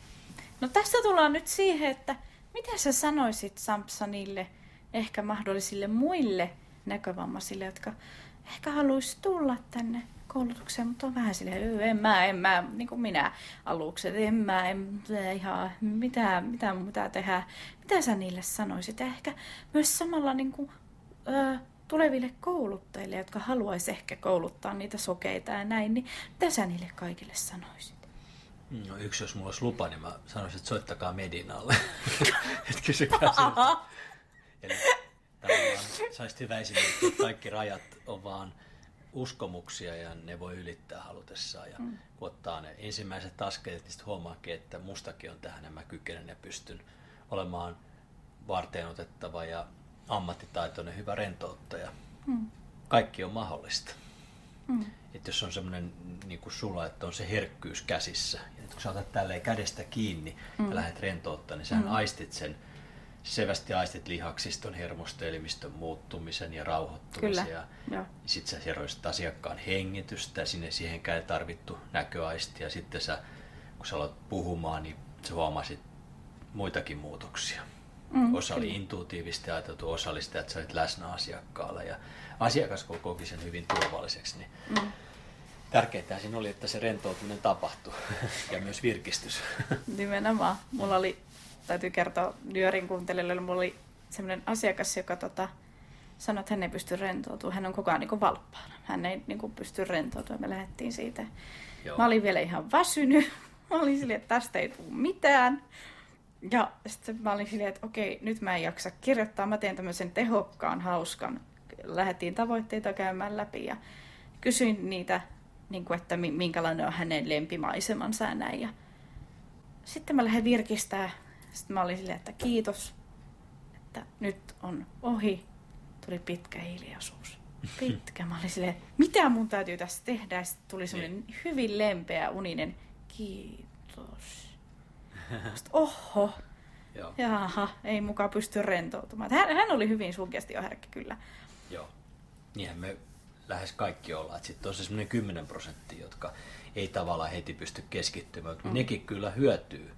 No tästä tullaan nyt siihen, että mitä sä sanoisit Sampsonille, ehkä mahdollisille muille näkövammaisille, jotka ehkä haluaisi tulla tänne koulutukseen, mutta on vähän silleen, "Öö, en mä, en mä, niin kuin minä aluksi, en mä, en ihan, mitä, mitä pitää tehdä. Mitä sä niille sanoisit? Ehkä myös samalla niin kuin, ö, tuleville kouluttajille, jotka haluaisi ehkä kouluttaa niitä sokeita ja näin, niin mitä sä niille kaikille sanoisit? No yksi, jos mulla olisi lupa, niin mä sanoisin, että soittakaa Medinalle. että kysykää siltä. Eli tavallaan saisit hyvä esimerkki, että kaikki rajat on vaan uskomuksia ja ne voi ylittää halutessaan. Ja mm. kun ottaa ne ensimmäiset askeleet, niin sitten huomaakin, että mustakin on tähän ja mä kykenen ja pystyn olemaan varteen otettava ja ammattitaitoinen hyvä rentouttaja. Mm. Kaikki on mahdollista. Mm. Että jos on semmoinen niin kuin sulla, että on se herkkyys käsissä, kun sä otat tälleen kädestä kiinni mm. ja lähdet rentouttaa, niin sä mm. aistit sen, sevästi aistit lihaksiston, hermostelimistön muuttumisen ja rauhoittumisen. Kyllä. Ja sitten sä seroisit asiakkaan hengitystä, ja sinne siihenkään ei tarvittu näköaistia. Ja sitten sä, kun sä aloit puhumaan, niin sä huomasit muitakin muutoksia. Mm, osa kyllä. oli intuitiivisesti ajateltu, osa oli sitä, että sä olit läsnä asiakkaalla ja asiakas koki sen hyvin turvalliseksi. Niin mm. Tärkeintä siinä oli, että se rentoutuminen tapahtui ja myös virkistys. Nimenomaan. Mulla oli, täytyy kertoa Nyörin kuuntelijoille, mulla oli sellainen asiakas, joka tota, sanoi, että hän ei pysty rentoutumaan. Hän on koko ajan niin valppaana. Hän ei niin kuin, pysty rentoutumaan. Me lähdettiin siitä. Joo. Mä olin vielä ihan väsynyt. Mä olin silleen, että tästä ei tule mitään. Ja sitten mä olin silleen, että okei, nyt mä en jaksa kirjoittaa. Mä teen tämmöisen tehokkaan, hauskan. Lähdettiin tavoitteita käymään läpi ja kysyin niitä, niin kuin, että minkälainen on hänen lempimaisemansa ja näin. Ja sitten mä lähdin virkistää. Sitten mä olin silleen, että kiitos, että nyt on ohi. Tuli pitkä hiljaisuus. Pitkä. Mä olin silleen, mitä mun täytyy tässä tehdä? Ja sitten tuli semmoinen niin. hyvin lempeä uninen kiitos sitten, oho, Joo. jaha, ei mukaan pysty rentoutumaan. Hän, hän oli hyvin suggestioherkkä kyllä. Joo, niinhän me lähes kaikki ollaan. Sitten on se semmoinen 10 prosenttia, jotka ei tavallaan heti pysty keskittymään, mutta mm. nekin kyllä hyötyy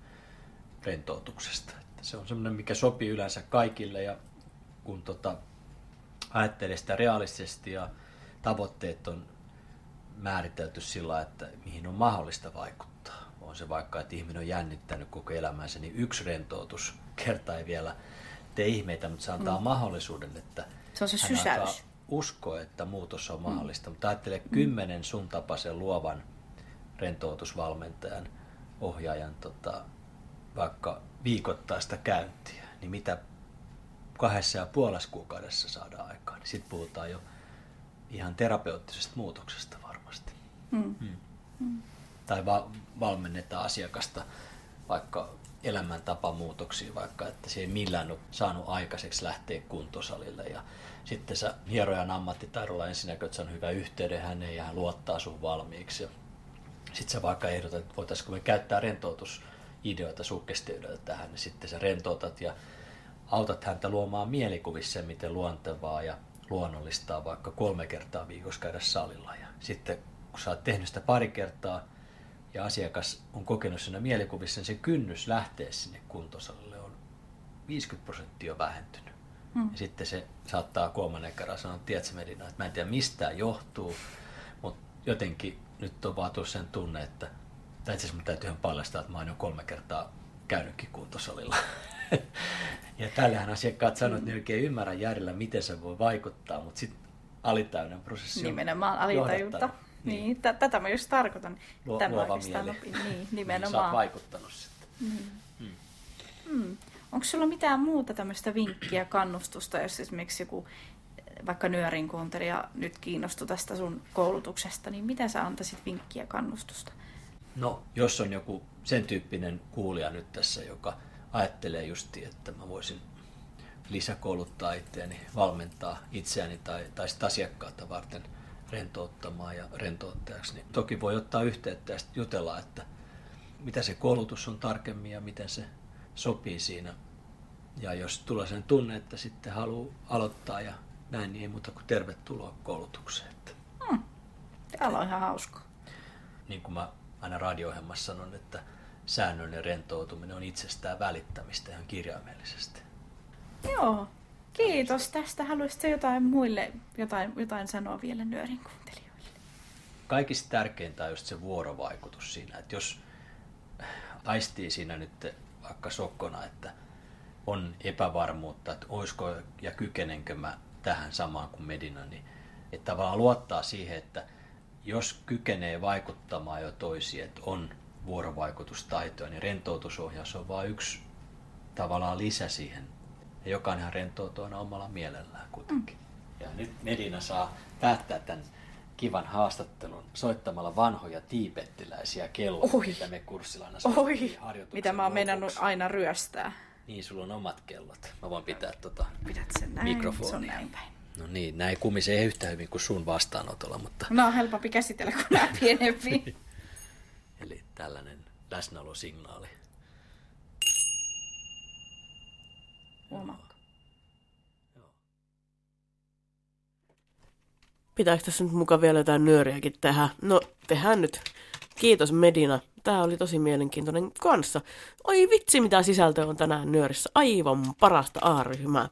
rentoutuksesta. Että se on semmoinen, mikä sopii yleensä kaikille ja kun tota, ajattelee sitä realistisesti ja tavoitteet on määritelty sillä, että mihin on mahdollista vaikuttaa on se vaikka, että ihminen on jännittänyt koko elämänsä, niin yksi rentoutus kerta ei vielä tee ihmeitä, mutta se antaa mm. mahdollisuuden, että se on se sysäys. Usko, että muutos on mahdollista. Mm. Mutta ajattele mm. kymmenen sun tapaisen luovan rentoutusvalmentajan, ohjaajan tota, vaikka viikoittaista käyntiä, niin mitä kahdessa ja puolessa kuukaudessa saadaan aikaan, niin sitten puhutaan jo ihan terapeuttisesta muutoksesta varmasti. Mm. Mm. Mm tai va- valmennetaan asiakasta vaikka elämäntapamuutoksiin, vaikka että se ei millään ole saanut aikaiseksi lähteä kuntosalille. Ja sitten sä hierojan ammattitaidolla ensinnäkin, että se on hyvä yhteyden häneen ja hän luottaa sun valmiiksi. Sitten sä vaikka ehdotat, että voitaisiinko me käyttää rentoutusideoita, sukkestioita tähän, niin sitten sä rentoutat ja autat häntä luomaan mielikuvissa miten luontevaa ja luonnollista vaikka kolme kertaa viikossa käydä salilla. Ja sitten kun sä oot tehnyt sitä pari kertaa, ja asiakas on kokenut siinä mielikuvissa, niin se kynnys lähteä sinne kuntosalille on 50 prosenttia vähentynyt. Hmm. Ja sitten se saattaa kolmannen kerran sanoa, että tiedätkö Medina, että mä en tiedä mistä johtuu, mutta jotenkin nyt on vaan tullut sen tunne, että tai itse asiassa täytyy ihan paljastaa, että mä oon jo kolme kertaa käynytkin kuntosalilla. ja tällähän asiakkaat sanoo, että ne oikein ymmärrä järjellä, miten se voi vaikuttaa, mutta sitten alitäyden prosessi Nimenomaan alitajunta. Niin, niin t- tätä mä just tarkoitan. Luo, Tämä luova mieli. Niin, nimenomaan. Niin, sä oot vaikuttanut sitten. Mm. Mm. Mm. Onko sulla mitään muuta tämmöistä vinkkiä, kannustusta, jos esimerkiksi joku vaikka nyörin kuuntelija nyt kiinnostui tästä sun koulutuksesta, niin mitä sä antaisit vinkkiä kannustusta? No, jos on joku sen tyyppinen kuulija nyt tässä, joka ajattelee justi, että mä voisin lisäkouluttaa itseäni, valmentaa itseäni tai, tai sitä asiakkaata varten – rentouttamaan ja rentouttajaksi, niin toki voi ottaa yhteyttä ja jutella, että mitä se koulutus on tarkemmin ja miten se sopii siinä. Ja jos tulee sen tunne, että sitten haluaa aloittaa ja näin, niin ei muuta kuin tervetuloa koulutukseen. Hmm. Täällä on ihan hauska. Niin kuin mä aina radio sanon, että säännöllinen rentoutuminen on itsestään välittämistä ihan kirjaimellisesti. Joo, Kiitos tästä. Haluaisitko jotain muille jotain, jotain sanoa vielä nyörin kuuntelijoille? Kaikista tärkeintä on just se vuorovaikutus siinä, että jos aistii siinä nyt vaikka sokkona, että on epävarmuutta, että olisiko ja kykenenkö mä tähän samaan kuin Medina, niin että tavallaan luottaa siihen, että jos kykenee vaikuttamaan jo toisiin, että on vuorovaikutustaitoja, niin rentoutusohjaus on vain yksi tavallaan lisä siihen ja jokainenhan rentoutuu aina omalla mielellään kuitenkin. Mm. Ja nyt Medina saa päättää tämän kivan haastattelun soittamalla vanhoja tiipettiläisiä kelloja, Oi. mitä me kurssilla aina Oi, mitä mä oon meinannut aina ryöstää. Niin, sulla on omat kellot. Mä voin pitää tota Pidät sen näin, se on mikrofonia. näin päin. No niin, näin kumisee yhtä hyvin kuin sun vastaanotolla, mutta No on helpompi käsitellä kuin nämä pienempi. eli tällainen läsnäolosignaali. Huomaatko? Pitääkö tässä nyt mukaan vielä jotain nyöriäkin tehdä? No, tehdään nyt. Kiitos Medina. Tämä oli tosi mielenkiintoinen kanssa. Oi vitsi, mitä sisältöä on tänään nyörissä. Aivan parasta A-ryhmää.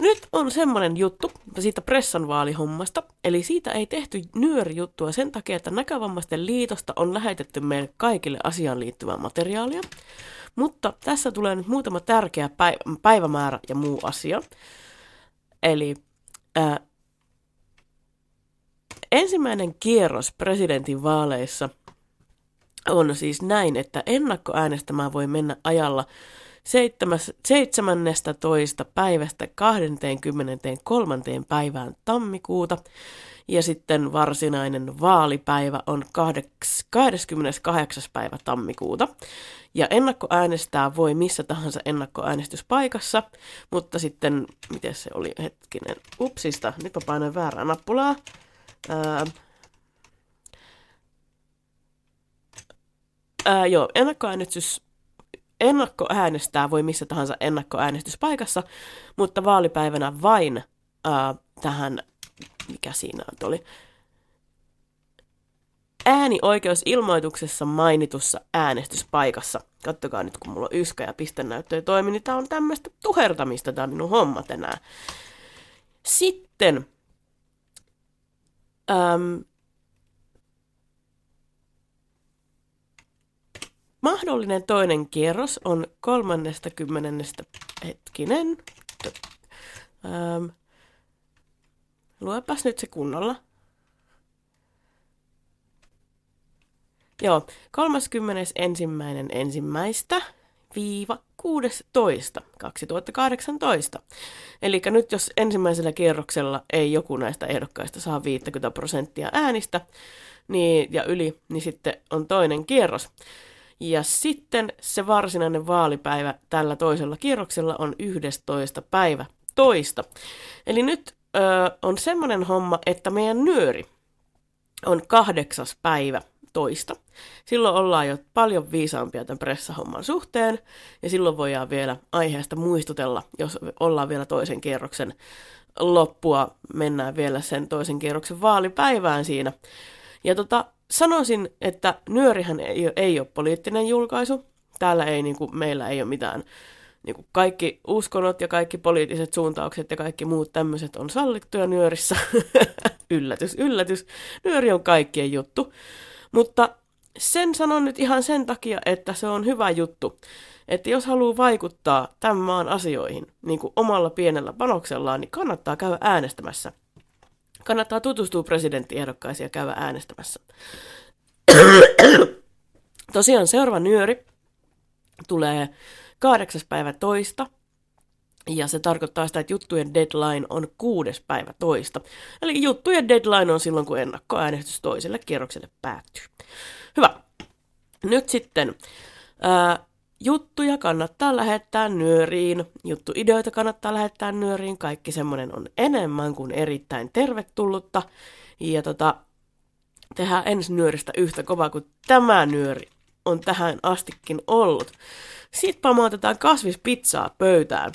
Nyt on semmoinen juttu siitä pressanvaalihommasta, eli siitä ei tehty nyörijuttua sen takia, että näkövammaisten liitosta on lähetetty meille kaikille asiaan liittyvää materiaalia. Mutta tässä tulee nyt muutama tärkeä päiv- päivämäärä ja muu asia. Eli ää, ensimmäinen kierros presidentin vaaleissa on siis näin, että ennakkoäänestämään voi mennä ajalla 17. päivästä 23. päivään tammikuuta ja sitten varsinainen vaalipäivä on 28. päivä tammikuuta. Ja ennakkoäänestää voi missä tahansa ennakkoäänestyspaikassa, mutta sitten, miten se oli hetkinen, upsista, nyt mä painan väärää nappulaa. Ää, ää, joo, ennakkoäänestys, ennakkoäänestää voi missä tahansa ennakkoäänestyspaikassa, mutta vaalipäivänä vain ää, tähän, mikä siinä nyt oli, äänioikeusilmoituksessa mainitussa äänestyspaikassa. Kattokaa nyt, kun mulla on yskä ja pistenäyttö ei toimi, niin tää on tämmöistä tuhertamista, tää minun homma tänään. Sitten äm, mahdollinen toinen kierros on 30. hetkinen. Äm, luepas nyt se kunnolla. Joo, 31. ensimmäistä viiva 16. 2018. Eli nyt jos ensimmäisellä kierroksella ei joku näistä ehdokkaista saa 50 prosenttia äänistä niin, ja yli, niin sitten on toinen kierros. Ja sitten se varsinainen vaalipäivä tällä toisella kierroksella on 11. päivä toista. Eli nyt ö, on semmoinen homma, että meidän nyöri on kahdeksas päivä toista. Silloin ollaan jo paljon viisaampia tämän pressahomman suhteen, ja silloin voidaan vielä aiheesta muistutella, jos ollaan vielä toisen kierroksen loppua, mennään vielä sen toisen kierroksen vaalipäivään siinä. Ja tota, sanoisin, että Nyörihän ei, ole- ei ole poliittinen julkaisu. Täällä ei, niin kuin, meillä ei ole mitään, niin kuin kaikki uskonnot ja kaikki poliittiset suuntaukset ja kaikki muut tämmöiset on sallittuja Nyörissä. yllätys, yllätys. Nyöri on kaikkien juttu. Mutta sen sanon nyt ihan sen takia, että se on hyvä juttu. Että jos haluaa vaikuttaa tämän maan asioihin niin kuin omalla pienellä panoksellaan, niin kannattaa käydä äänestämässä. Kannattaa tutustua presidenttiehdokkaisiin ja käydä äänestämässä. Tosiaan seuraava nyöri tulee kahdeksas päivä toista. Ja se tarkoittaa sitä, että juttujen deadline on kuudes päivä toista. Eli juttujen deadline on silloin, kun ennakkoäänestys toiselle kierrokselle päättyy. Hyvä. Nyt sitten ää, juttuja kannattaa lähettää nyöriin, juttuideoita kannattaa lähettää nyöriin, kaikki semmoinen on enemmän kuin erittäin tervetullutta. Ja tota, tehdään ensi nyöristä yhtä kova kuin tämä nyöri on tähän astikin ollut. Sitten pamautetaan kasvispizzaa pöytään.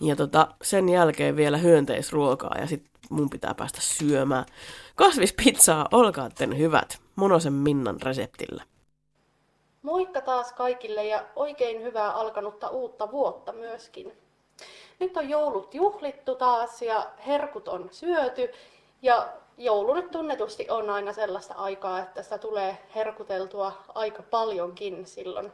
Ja tota, sen jälkeen vielä hyönteisruokaa ja sitten mun pitää päästä syömään. Kasvispizzaa, olkaatten hyvät, Monosen Minnan reseptillä. Moikka taas kaikille ja oikein hyvää alkanutta uutta vuotta myöskin. Nyt on joulut juhlittu taas ja herkut on syöty ja joulu tunnetusti on aina sellaista aikaa, että sitä tulee herkuteltua aika paljonkin silloin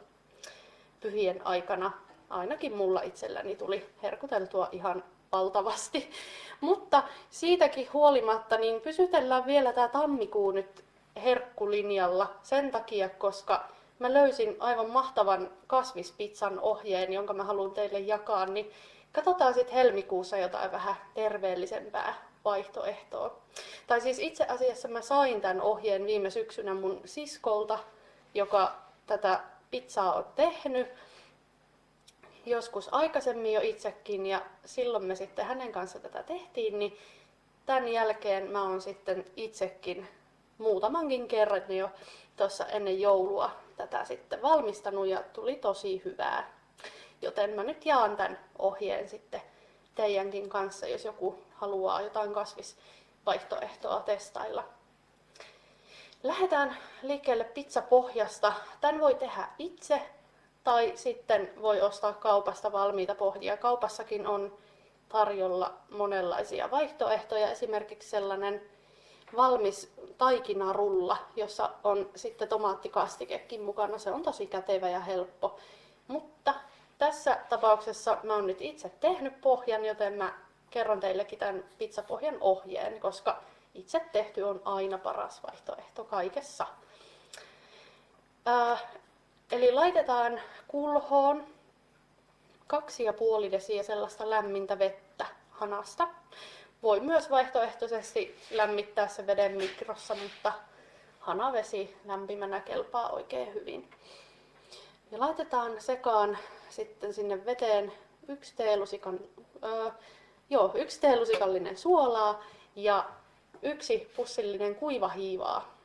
pyhien aikana. Ainakin mulla itselläni tuli herkuteltua ihan valtavasti. Mutta siitäkin huolimatta niin pysytellään vielä tämä tammikuu nyt herkkulinjalla sen takia, koska mä löysin aivan mahtavan kasvispizzan ohjeen, jonka mä haluan teille jakaa, niin katsotaan sitten helmikuussa jotain vähän terveellisempää vaihtoehtoa. Tai siis itse asiassa mä sain tämän ohjeen viime syksynä mun siskolta, joka tätä pizzaa on tehnyt joskus aikaisemmin jo itsekin ja silloin me sitten hänen kanssa tätä tehtiin, niin tämän jälkeen mä oon sitten itsekin muutamankin kerran jo tuossa ennen joulua tätä sitten valmistanut ja tuli tosi hyvää. Joten mä nyt jaan tämän ohjeen sitten teidänkin kanssa, jos joku haluaa jotain kasvisvaihtoehtoa testailla. Lähdetään liikkeelle pizzapohjasta. Tän voi tehdä itse tai sitten voi ostaa kaupasta valmiita pohjia. Kaupassakin on tarjolla monenlaisia vaihtoehtoja, esimerkiksi sellainen valmis taikinarulla, jossa on sitten tomaattikastikekin mukana. Se on tosi kätevä ja helppo. Mutta tässä tapauksessa mä oon nyt itse tehnyt pohjan, joten mä kerron teillekin tämän pizzapohjan ohjeen, koska itse tehty on aina paras vaihtoehto kaikessa. Äh, eli laitetaan kulhoon kaksi ja puoli desiä sellaista lämmintä vettä hanasta. Voi myös vaihtoehtoisesti lämmittää se veden mikrossa, mutta hanavesi lämpimänä kelpaa oikein hyvin. Ja laitetaan sekaan sitten sinne veteen yksi teelusikan, joo, yksi teelusikallinen suolaa ja yksi pussillinen kuivahiivaa,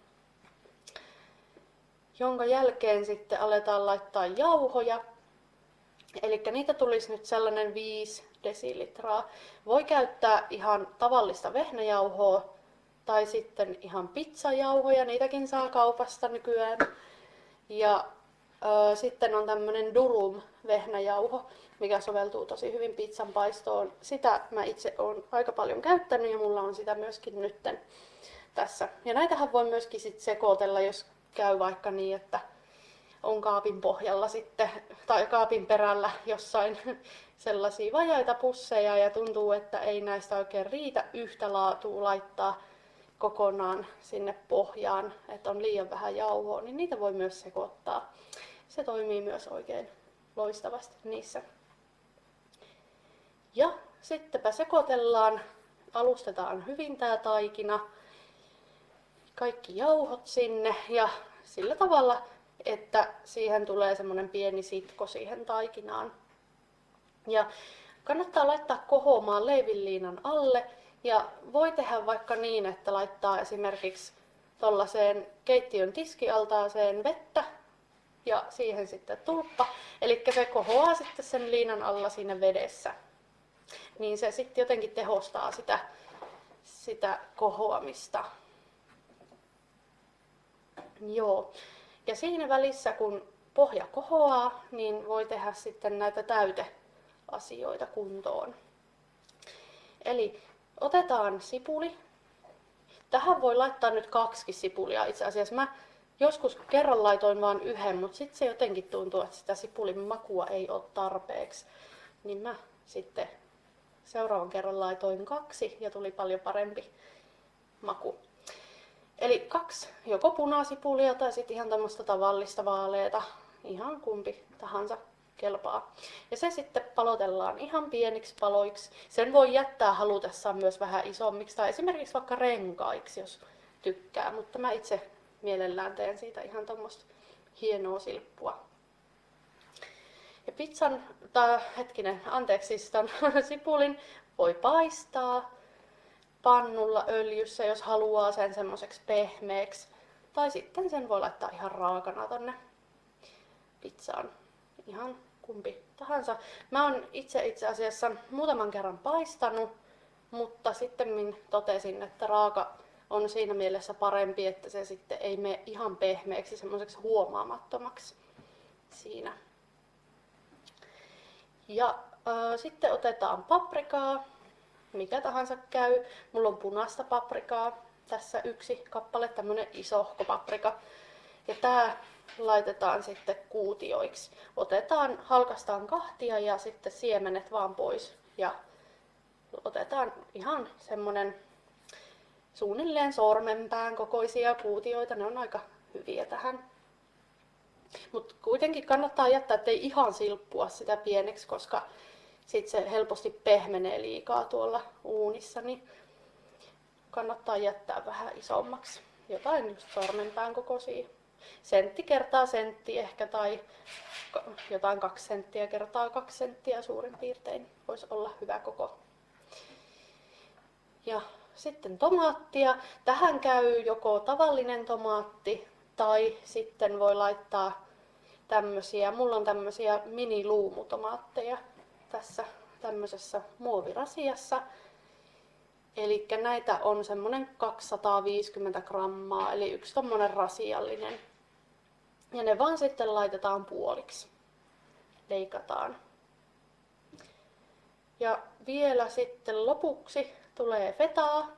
jonka jälkeen sitten aletaan laittaa jauhoja. Eli niitä tulisi nyt sellainen 5 desilitraa. Voi käyttää ihan tavallista vehnäjauhoa tai sitten ihan pizzajauhoja, niitäkin saa kaupasta nykyään. Ja sitten on tämmöinen durum vehnäjauho, mikä soveltuu tosi hyvin pizzan paistoon. Sitä mä itse olen aika paljon käyttänyt ja mulla on sitä myöskin nytten tässä. Ja näitähän voi myöskin sit sekoitella, jos käy vaikka niin, että on kaapin pohjalla sitten, tai kaapin perällä jossain sellaisia vajaita pusseja ja tuntuu, että ei näistä oikein riitä yhtä laatua laittaa kokonaan sinne pohjaan, että on liian vähän jauhoa, niin niitä voi myös sekoittaa. Se toimii myös oikein loistavasti niissä. Ja sittenpä sekoitellaan, alustetaan hyvin tämä taikina, kaikki jauhot sinne ja sillä tavalla, että siihen tulee semmoinen pieni sitko siihen taikinaan. Ja kannattaa laittaa kohoamaan leivinliinan alle ja voi tehdä vaikka niin, että laittaa esimerkiksi tuollaiseen keittiön tiskialtaaseen vettä ja siihen sitten tulppa. Eli se kohoaa sitten sen liinan alla siinä vedessä. Niin se sitten jotenkin tehostaa sitä, sitä kohoamista. Joo. Ja siinä välissä, kun pohja kohoaa, niin voi tehdä sitten näitä täyteasioita kuntoon. Eli otetaan sipuli. Tähän voi laittaa nyt kaksi sipulia itse asiassa. Mä joskus kerran laitoin vain yhden, mutta sitten se jotenkin tuntuu, että sitä sipulin makua ei ole tarpeeksi. Niin mä sitten seuraavan kerran laitoin kaksi ja tuli paljon parempi maku. Eli kaksi joko punasipulia tai sitten ihan tämmöistä tavallista vaaleeta, ihan kumpi tahansa kelpaa. Ja se sitten palotellaan ihan pieniksi paloiksi. Sen voi jättää halutessaan myös vähän isommiksi tai esimerkiksi vaikka renkaiksi, jos tykkää. Mutta mä itse mielellään teen siitä ihan tuommoista hienoa silppua. Ja pizzan, tai hetkinen, anteeksi, siis ton sipulin voi paistaa pannulla öljyssä, jos haluaa sen semmoiseksi pehmeäksi. Tai sitten sen voi laittaa ihan raakana tonne pizzaan. Ihan kumpi tahansa. Mä oon itse itse asiassa muutaman kerran paistanut, mutta sitten totesin, että raaka on siinä mielessä parempi, että se sitten ei mene ihan pehmeäksi, semmoiseksi huomaamattomaksi siinä. Ja äh, sitten otetaan paprikaa, mikä tahansa käy. Mulla on punaista paprikaa, tässä yksi kappale, tämmönen isohko paprika. Ja tää laitetaan sitten kuutioiksi. Otetaan, halkastaan kahtia ja sitten siemenet vaan pois. Ja otetaan ihan semmonen suunnilleen sormenpään kokoisia kuutioita. Ne on aika hyviä tähän. Mutta kuitenkin kannattaa jättää, ettei ihan silppua sitä pieneksi, koska sitten se helposti pehmenee liikaa tuolla uunissa. Niin kannattaa jättää vähän isommaksi. Jotain just sormenpään kokoisia. Sentti kertaa sentti ehkä tai jotain kaksi senttiä kertaa kaksi senttiä suurin piirtein voisi olla hyvä koko. Ja sitten tomaattia. Tähän käy joko tavallinen tomaatti tai sitten voi laittaa tämmöisiä, mulla on tämmöisiä mini-luumutomaatteja tässä tämmöisessä muovirasiassa. Eli näitä on semmonen 250 grammaa, eli yksi tommonen rasiallinen. Ja ne vaan sitten laitetaan puoliksi. Leikataan. Ja vielä sitten lopuksi tulee fetaa.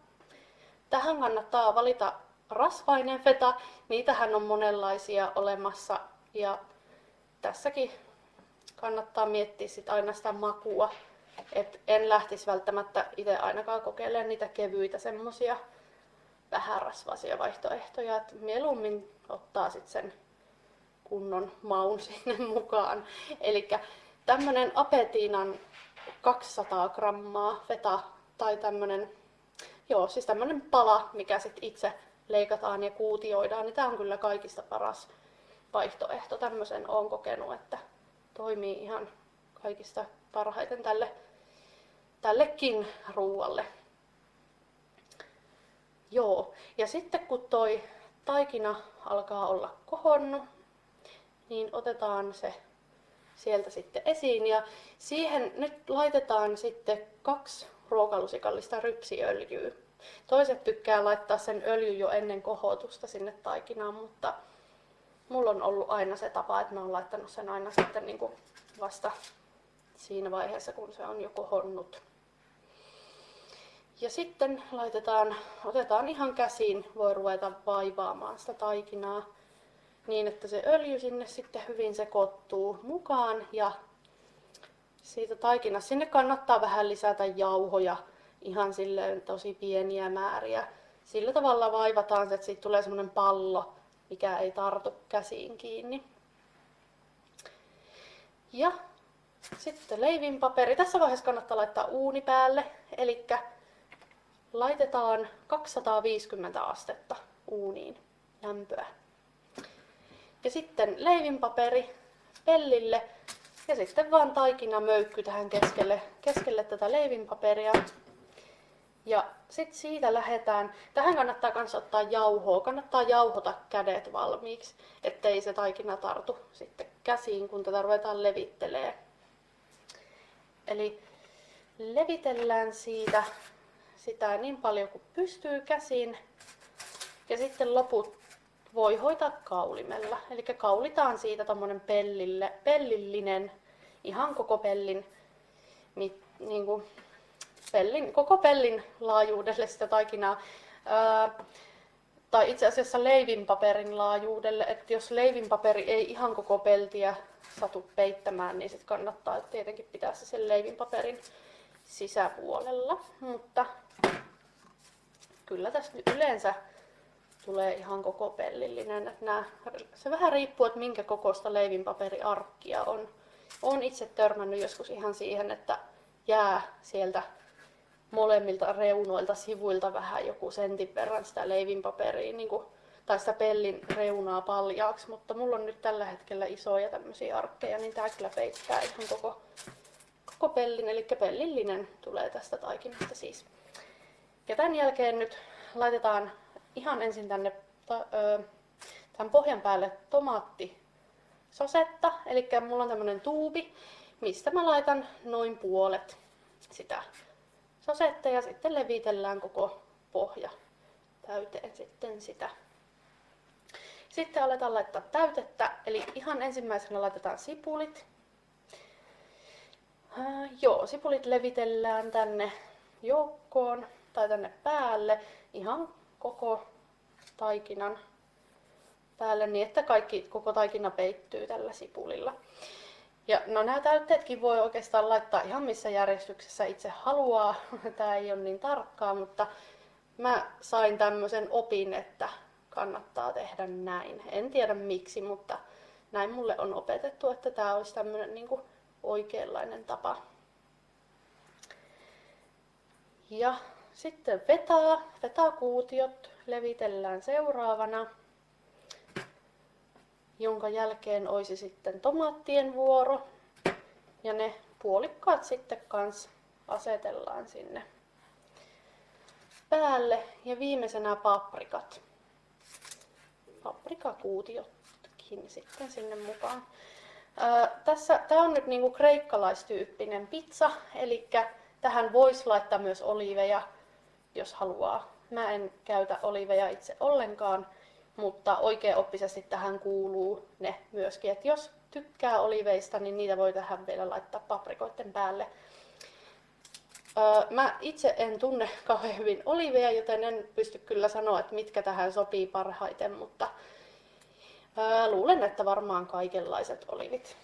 Tähän kannattaa valita rasvainen feta. Niitähän on monenlaisia olemassa ja tässäkin kannattaa miettiä sit aina sitä makua. Et en lähtisi välttämättä itse ainakaan kokeilemaan niitä kevyitä semmosia vähän rasvaisia vaihtoehtoja. Et mieluummin ottaa sit sen kunnon maun sinne mukaan. Eli tämmönen apetiinan 200 grammaa feta tai tämmönen, joo, siis tämmönen pala, mikä sit itse leikataan ja kuutioidaan, niin tämä on kyllä kaikista paras vaihtoehto. Tämmöisen olen kokenut, että toimii ihan kaikista parhaiten tälle, tällekin ruualle. Joo, ja sitten kun toi taikina alkaa olla kohonnut, niin otetaan se sieltä sitten esiin. Ja siihen nyt laitetaan sitten kaksi ruokalusikallista rypsiöljyä. Toiset tykkää laittaa sen öljy jo ennen kohotusta sinne taikinaan, mutta mulla on ollut aina se tapa, että mä oon laittanut sen aina sitten niin kuin vasta siinä vaiheessa, kun se on jo kohonnut. Ja sitten laitetaan, otetaan ihan käsiin, voi ruveta vaivaamaan sitä taikinaa niin, että se öljy sinne sitten hyvin sekoittuu mukaan ja siitä taikinasta sinne kannattaa vähän lisätä jauhoja ihan silleen tosi pieniä määriä. Sillä tavalla vaivataan se, että siitä tulee semmoinen pallo, mikä ei tartu käsiin kiinni. Ja sitten leivinpaperi. Tässä vaiheessa kannattaa laittaa uuni päälle, eli laitetaan 250 astetta uuniin lämpöä. Ja sitten leivinpaperi pellille ja sitten vaan taikina möykky tähän keskelle, keskelle tätä leivinpaperia. Ja sitten siitä lähdetään, tähän kannattaa myös ottaa jauhoa, kannattaa jauhota kädet valmiiksi, ettei se taikina tartu sitten käsiin, kun tätä ruvetaan levittelee. Eli levitellään siitä sitä niin paljon kuin pystyy käsin. Ja sitten loput voi hoitaa kaulimella. Eli kaulitaan siitä pellille, pellillinen, ihan koko pellin, niin, kuin pellin, koko pellin laajuudelle sitä taikinaa. Ää, tai itse asiassa leivinpaperin laajuudelle, että jos leivinpaperi ei ihan koko peltiä satu peittämään, niin sitten kannattaa tietenkin pitää se sen leivinpaperin sisäpuolella. Mutta kyllä tässä nyt yleensä tulee ihan koko pellillinen. Että nämä, se vähän riippuu, että minkä kokoista leivinpaperiarkkia on. Olen itse törmännyt joskus ihan siihen, että jää sieltä molemmilta reunoilta, sivuilta vähän joku sentin verran sitä leivinpaperia niin kuin, tai sitä pellin reunaa paljaaksi, mutta mulla on nyt tällä hetkellä isoja tämmöisiä arkkeja, niin tää kyllä peittää ihan koko, koko pellin, eli pellillinen tulee tästä taikinasta siis. Ja tämän jälkeen nyt laitetaan ihan ensin tänne tämän pohjan päälle tomaatti sosetta, eli mulla on tämmönen tuubi, mistä mä laitan noin puolet sitä sosetta ja sitten levitellään koko pohja täyteen sitten sitä. Sitten aletaan laittaa täytettä, eli ihan ensimmäisenä laitetaan sipulit. Äh, joo, sipulit levitellään tänne joukkoon tai tänne päälle ihan koko taikinan päälle niin, että kaikki, koko taikina peittyy tällä sipulilla. Ja no nämä täytteetkin voi oikeastaan laittaa ihan missä järjestyksessä itse haluaa. Tämä ei ole niin tarkkaa, mutta mä sain tämmöisen opin, että kannattaa tehdä näin. En tiedä miksi, mutta näin mulle on opetettu, että tämä olisi tämmöinen niin oikeanlainen tapa. Ja sitten vetaa, vetakuutiot levitellään seuraavana, jonka jälkeen olisi sitten tomaattien vuoro. Ja ne puolikkaat sitten kans asetellaan sinne päälle ja viimeisenä paprikat. Paprikakuutiotkin sitten sinne mukaan. Ää, tässä, tämä on nyt niinku kreikkalaistyyppinen pizza, eli tähän voisi laittaa myös oliveja, jos haluaa. Mä en käytä oliveja itse ollenkaan, mutta oikein oppisesti tähän kuuluu ne myöskin. Et jos tykkää oliveista, niin niitä voi tähän vielä laittaa paprikoiden päälle. Mä itse en tunne kauhean hyvin oliveja, joten en pysty kyllä sanoa, että mitkä tähän sopii parhaiten, mutta luulen, että varmaan kaikenlaiset olivit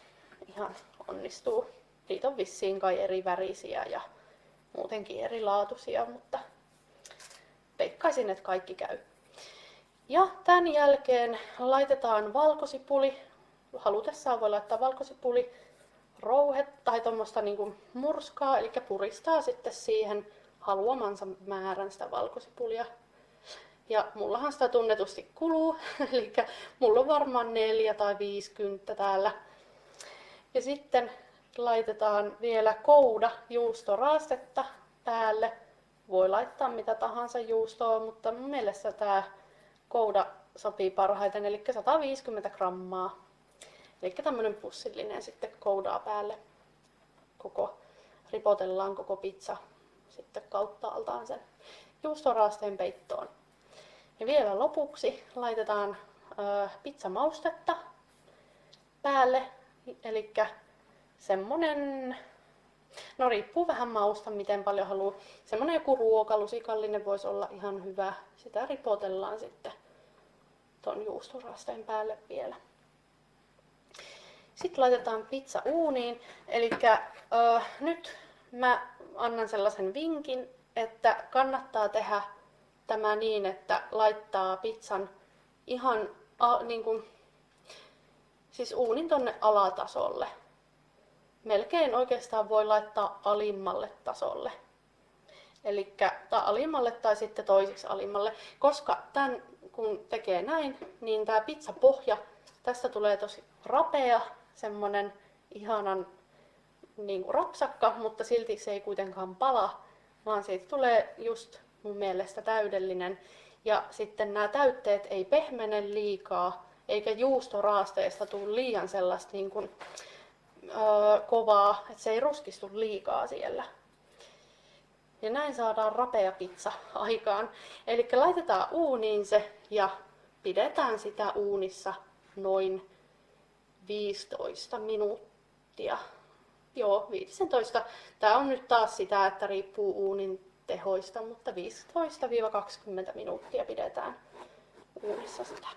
ihan onnistuu. Niitä on vissiin kai eri värisiä ja muutenkin erilaatuisia, mutta veikkaisin, että kaikki käy. Ja tämän jälkeen laitetaan valkosipuli. Halutessaan voi laittaa valkosipuli rouhet tai tuommoista niinku murskaa, eli puristaa sitten siihen haluamansa määrän sitä valkosipulia. Ja mullahan sitä tunnetusti kuluu, eli mulla on varmaan neljä tai viisikymmentä täällä. Ja sitten laitetaan vielä kouda juustoraastetta päälle. Voi laittaa mitä tahansa juustoa, mutta mun mielestä tämä kouda sopii parhaiten, eli 150 grammaa Eli tämmöinen pussillinen sitten koudaa päälle. Koko, ripotellaan koko pizza sitten kautta altaan sen juustoraasteen peittoon. Ja vielä lopuksi laitetaan ö, pizzamaustetta päälle. Eli semmonen, no riippuu vähän mausta, miten paljon haluaa. Semmonen joku ruokalusikallinen voisi olla ihan hyvä. Sitä ripotellaan sitten ton juustoraasteen päälle vielä. Sitten laitetaan pizza uuniin. Eli äh, nyt mä annan sellaisen vinkin, että kannattaa tehdä tämä niin, että laittaa pizzan ihan a, niin kuin, siis uunin tonne alatasolle. Melkein oikeastaan voi laittaa alimmalle tasolle. Eli alimmalle tai sitten toiseksi alimmalle, koska tämän kun tekee näin, niin tämä pizzapohja, tästä tulee tosi rapea semmonen ihanan niin kuin rapsakka, mutta silti se ei kuitenkaan pala, vaan siitä tulee just mun mielestä täydellinen. Ja sitten nämä täytteet ei pehmene liikaa, eikä juustoraasteesta tule liian sellaista niin kuin, öö, kovaa, että se ei ruskistu liikaa siellä. Ja näin saadaan rapea pizza aikaan. Eli laitetaan uuniin se ja pidetään sitä uunissa noin 15 minuuttia. Joo, 15. Tämä on nyt taas sitä, että riippuu uunin tehoista, mutta 15-20 minuuttia pidetään uunissa sitä.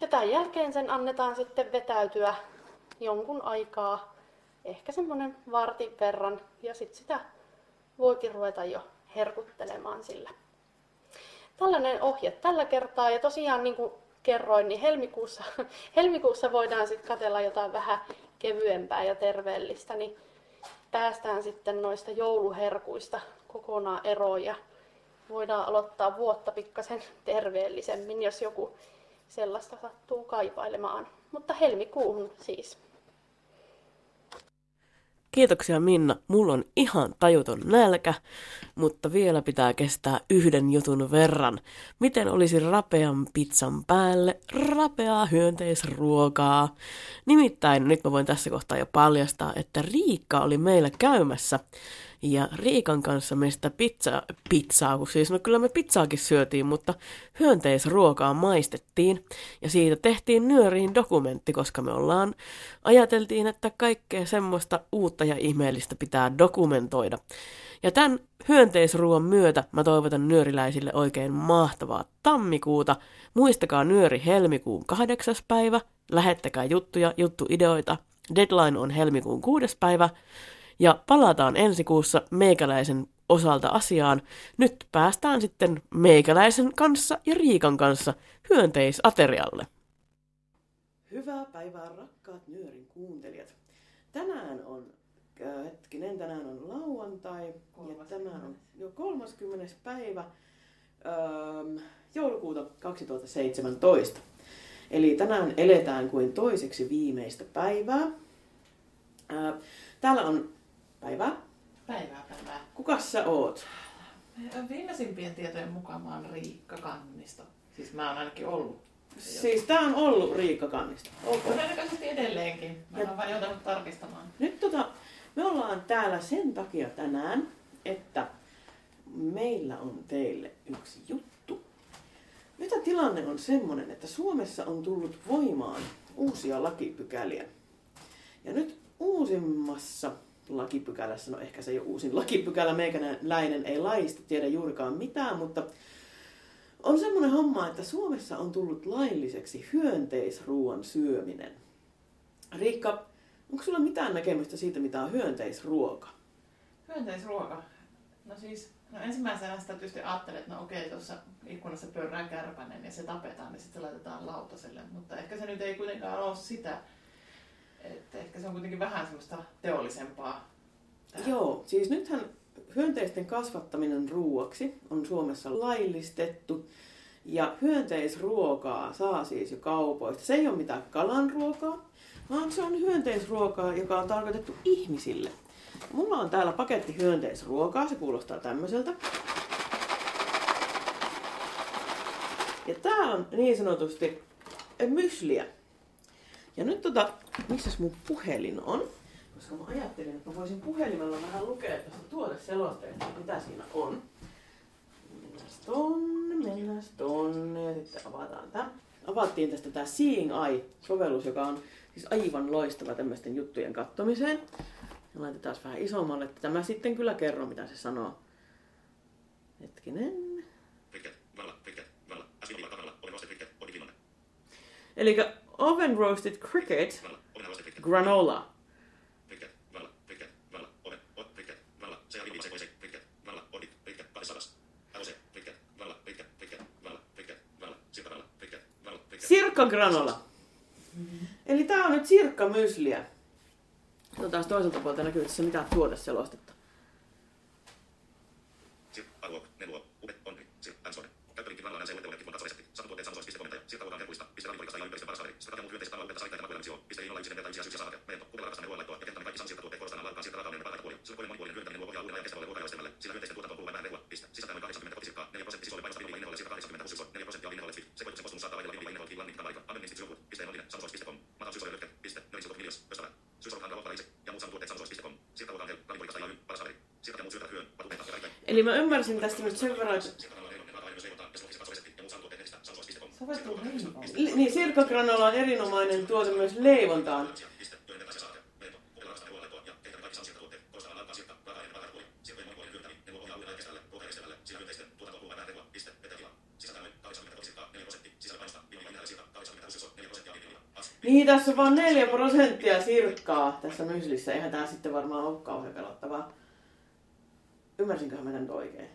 Ja tämän jälkeen sen annetaan sitten vetäytyä jonkun aikaa, ehkä semmonen vartin verran, ja sitten sitä voikin ruveta jo herkuttelemaan sillä. Tällainen ohje tällä kertaa, ja tosiaan niin kuin kerroin, niin helmikuussa, helmikuussa voidaan sitten katella jotain vähän kevyempää ja terveellistä, niin päästään sitten noista jouluherkuista kokonaan eroon ja voidaan aloittaa vuotta pikkasen terveellisemmin, jos joku sellaista sattuu kaipailemaan. Mutta helmikuuhun siis. Kiitoksia Minna, mulla on ihan tajuton nälkä, mutta vielä pitää kestää yhden jutun verran. Miten olisi rapean pizzan päälle rapeaa hyönteisruokaa? Nimittäin nyt mä voin tässä kohtaa jo paljastaa, että Riikka oli meillä käymässä ja Riikan kanssa me sitä pizza, pizzaa, kun siis no kyllä me pizzaakin syötiin, mutta hyönteisruokaa maistettiin. Ja siitä tehtiin nyöriin dokumentti, koska me ollaan, ajateltiin, että kaikkea semmoista uutta ja ihmeellistä pitää dokumentoida. Ja tämän hyönteisruoan myötä mä toivotan nyöriläisille oikein mahtavaa tammikuuta. Muistakaa nyöri helmikuun kahdeksas päivä. Lähettäkää juttuja, juttuideoita. Deadline on helmikuun kuudes päivä. Ja palataan ensi kuussa meikäläisen osalta asiaan. Nyt päästään sitten meikäläisen kanssa ja Riikan kanssa hyönteisaterialle. Hyvää päivää rakkaat nyörin kuuntelijat. Tänään on Äh, hetkinen, tänään on lauantai ja tämä on jo 30. päivä ähm, joulukuuta 2017. Eli tänään eletään kuin toiseksi viimeistä päivää. Äh, täällä on päivää. Päivää, päivää. Kukas sä oot? Viimeisimpien tietojen mukaan mä oon Riikka Kannisto. Siis mä oon ainakin ollut. Siis tää on ollut Riikka Kannista. Okay. Todennäköisesti edelleenkin. Mä oon vain joutunut tarkistamaan. Nyt tota, me ollaan täällä sen takia tänään, että meillä on teille yksi juttu. Nyt tilanne on semmoinen, että Suomessa on tullut voimaan uusia lakipykäliä. Ja nyt uusimmassa lakipykälässä, no ehkä se ei ole uusin lakipykälä, meikäläinen ei laista tiedä juurikaan mitään, mutta on semmoinen homma, että Suomessa on tullut lailliseksi hyönteisruuan syöminen. Riikka, onko sulla mitään näkemystä siitä, mitä on hyönteisruoka? Hyönteisruoka? No siis, no ensimmäisenä sitä tietysti ajattelet, että no okei, tuossa ikkunassa pörrää kärpänen ja se tapetaan, niin sitten se laitetaan lautaselle. Mutta ehkä se nyt ei kuitenkaan ole sitä, että ehkä se on kuitenkin vähän semmoista teollisempaa. Tää. Joo, siis nythän hyönteisten kasvattaminen ruuaksi on Suomessa laillistettu. Ja hyönteisruokaa saa siis jo kaupoista. Se ei ole mitään kalanruokaa, vaan se on hyönteisruokaa, joka on tarkoitettu ihmisille. Mulla on täällä paketti hyönteisruokaa, se kuulostaa tämmöiseltä. Ja tää on niin sanotusti mysliä. Ja nyt tota, missä mun puhelin on? Koska mä ajattelin, että mä voisin puhelimella vähän lukea tästä tuoteselosteesta, mitä siinä on. Mennään tonne, mennään tonne ja sitten avataan tää. Avattiin tästä tää Seeing Eye-sovellus, joka on siis aivan loistava tämmöisten juttujen kattomiseen. Ja laitetaan vähän isommalle, että tämä sitten kyllä kerro, mitä se sanoo. Hetkinen. Eli oven roasted cricket granola. Sirkka granola. Eli tää on nyt sirkka mysliä. No taas toiselta puolelta näkyy tässä mitään tuoteselostetta. Eli mä ymmärsin tästä nyt sen verran, että... Niin, sirkkagranola on erinomainen tuote myös leivontaan. Niin, tässä on vaan 4 prosenttia sirkkaa tässä myslissä. Eihän tää sitten varmaan ole kauhean pelottavaa. Ymmärsinkö mä nyt oikein?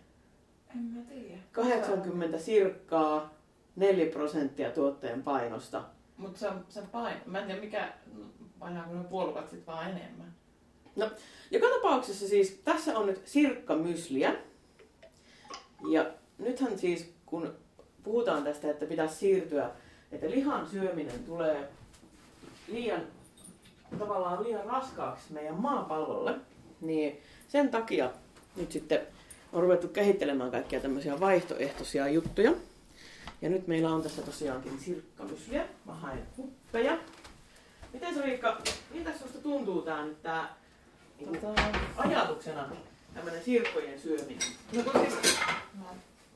En mä tiedä. 80 sirkkaa, 4 prosenttia tuotteen painosta. Mutta se on sen paino. Mä en tiedä mikä, painaako ne puolukat sit vaan enemmän. No, joka tapauksessa siis tässä on nyt sirkkamysliä. Ja nythän siis kun puhutaan tästä, että pitäisi siirtyä, että lihan syöminen tulee liian, tavallaan liian raskaaksi meidän maapallolle, niin sen takia nyt sitten on ruvettu kehittelemään kaikkia tämmöisiä vaihtoehtoisia juttuja. Ja nyt meillä on tässä tosiaankin sirkkamysliä. Mä haen huppeja. Miten se Riikka, miltä susta tuntuu tää nyt tää niin tota... ajatuksena tämmönen sirkkojen syöminen? No kun siis, mä,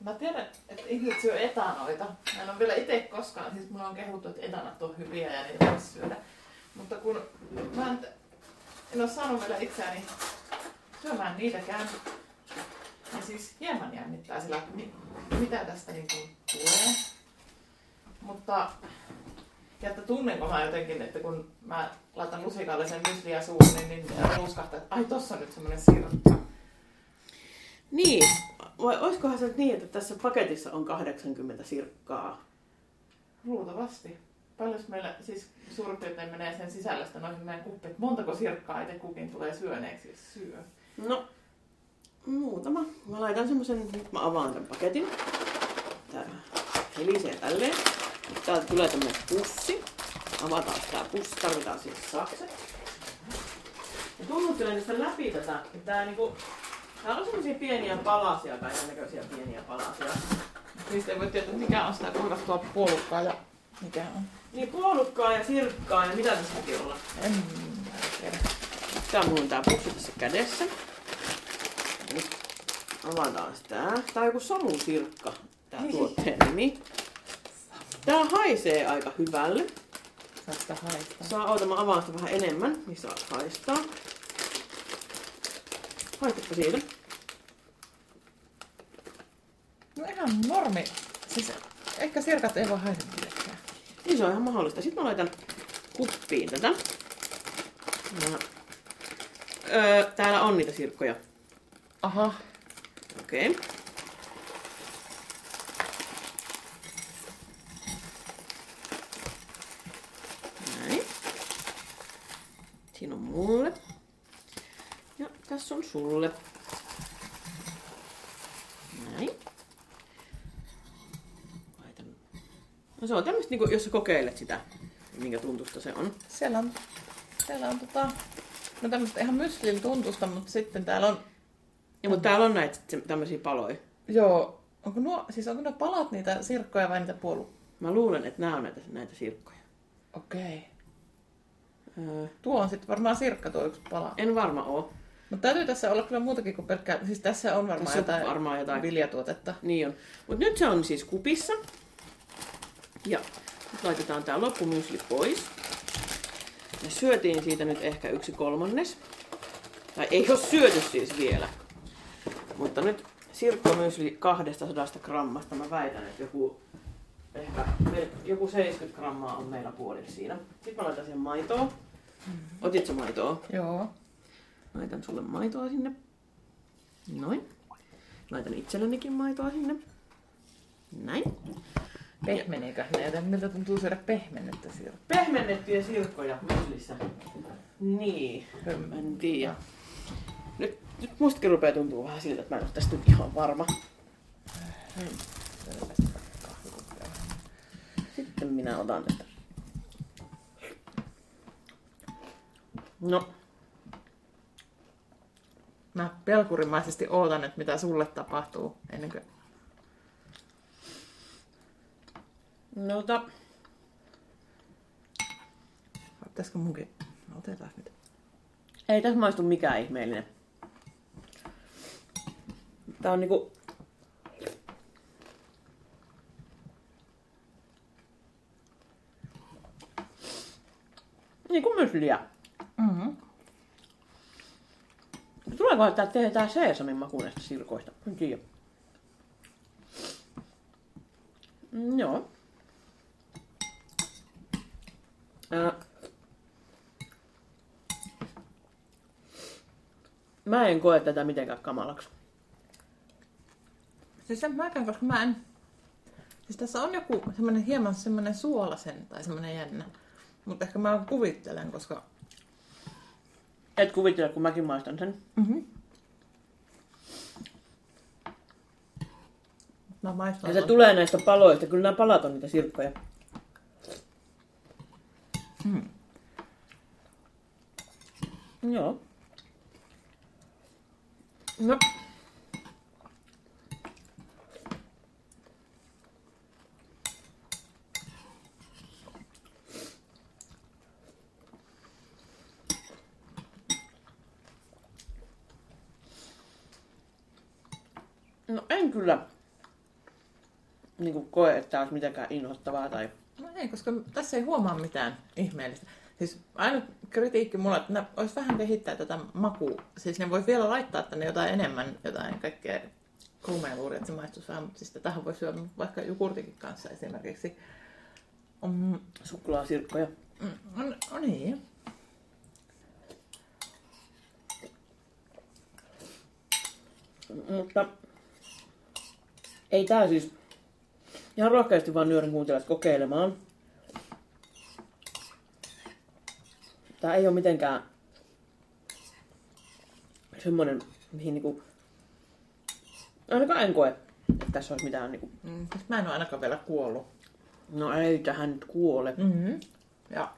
mä tiedän, että ihmiset syö etanoita. Mä en ole vielä itse koskaan, siis mulla on kehuttu, että etanat on hyviä ja niitä syödä. Mutta kun mä en, en ole saanut vielä itseäni syömään niitäkään. Ja siis hieman jännittää sillä, mitä tästä niin kuin tulee. Mutta ja että tunnenko mä jotenkin, että kun mä laitan lusikalle sen mysliä suuhun, niin, niin ruuskahtaa, että ai tossa on nyt semmoinen sirkka. Niin, vai olisikohan se niin, että tässä paketissa on 80 sirkkaa? Luultavasti. paljon meillä siis suurin piirtein menee sen sisällöstä noihin meidän kuppiin? Montako sirkkaa itse kukin tulee syöneeksi, jos syö? No, muutama. Mä laitan semmosen, nyt mä avaan tämän paketin. Tää helisee tälleen. Täältä tulee tämmönen pussi. Avataan tää pussi, tarvitaan siis sakset. Ja tunnuttelen niistä läpi tätä. Tää niinku, täällä on semmosia pieniä palasia, kaiken näköisiä pieniä palasia. Niistä ei voi tietää, mikä on sitä kuivattua puolukkaa ja mikä on. Niin puolukkaa ja sirkkaa ja mitä tässä piti olla? En tiedä. Tää mulla on tää pussi tässä kädessä. Nyt avataan tää. Tää on joku samusirkka, tää tuotteen nimi. Tää haisee aika hyvälle. Saa sitä haistaa. Saa oota, mä avaan sitä vähän enemmän, niin saa haistaa. Haistapa siitä. No ihan normi. Siis ehkä sirkat ei voi haista millekään. Niin se on ihan mahdollista. Sitten mä laitan kuppiin tätä. Ja, öö, täällä on niitä sirkkoja. Aha. Okei. Okay. Näin. Siinä on mulle. Ja tässä on sulle. Näin. Laitan. No se on tämmöistä, niinku, jos sä kokeilet sitä, minkä tuntusta se on. Siellä on, siellä on tota, no tämmöistä ihan myslin tuntusta, mutta sitten täällä on, Ja, mutta täällä on näitä tämmöisiä paloja. joo, onko nuo, siis onko ne palat niitä sirkkoja vai niitä puolu? Mä luulen, että nämä on näitä, näitä sirkkoja. Okei. Öö, Tuo on sitten varmaan sirkka tuo yksi pala. en varma oo. Mutta täytyy tässä olla kyllä muutakin kuin pelkkää, siis tässä on varmaan Tässä on jotain, varmaan jotain. viljatuotetta. Niin on. Mutta nyt se on siis kupissa. Ja nyt laitetaan tää loppumysli pois. Me syötiin siitä nyt ehkä yksi kolmannes. Tai ei ole syöty siis vielä. Mutta nyt sirkkomysli 200 grammasta. Mä väitän, että joku, ehkä joku 70 grammaa on meillä puolilla siinä. Sitten mä laitan siihen maitoa. Otitko maitoa? Joo. Laitan sulle maitoa sinne. Noin. Laitan itsellenikin maitoa sinne. Näin. Pehmeneekö näitä? Miltä tuntuu syödä pehmennettä sirkkaa? Pehmennettyjä sirkkoja myslissä. Niin. En tiedä. Nyt, nyt mustakin rupeaa tuntua vähän siltä, että mä en ole tästä nyt ihan varma. Sitten minä otan tästä. No, Mä pelkurimaisesti ootan, että mitä sulle tapahtuu ennen kuin... no ota. Ottaisiko munkin? No, otetaan nyt. Ei tässä maistu mikään ihmeellinen. Tää on niinku... Niinku mysliä. Mm-hmm. Tuleekohan tää tehdään seesamin maku näistä sirkoista? En tiedä. Mm, joo. Ää, mä en koe tätä mitenkään kamalaksi. Siis en mäkään, koska mä en... Siis tässä on joku semmoinen hieman semmoinen suolasen tai semmoinen jännä. Mutta ehkä mä kuvittelen, koska... Et kuvittele, kun mäkin maistan sen. Mm-hmm. Mä maistan. Ja se tulee näistä paloista. Kyllä nämä palat on niitä sirkkoja. Hmm. Joo. No. No en kyllä niin koe, että olisi mitenkään inhottavaa tai... Ei, koska tässä ei huomaa mitään ihmeellistä. Siis ainut kritiikki mulla, että ne olisi vähän kehittää tätä makua. Siis ne vois vielä laittaa tänne jotain enemmän, jotain kaikkea krumeluuria, että se maistuisi vähän. Siis tähän voi syödä vaikka jogurtikin kanssa esimerkiksi. On, Suklaasirkkoja. mm, on, on niin. Mutta ei tää siis ihan rohkeasti vaan nyörin kuuntelijat kokeilemaan. Tää ei ole mitenkään semmonen, mihin niinku... Ainakaan en koe, että tässä olisi mitään niinku... Mm, siis mä en ole ainakaan vielä kuollut. No ei tähän nyt kuole. Mm-hmm. Ja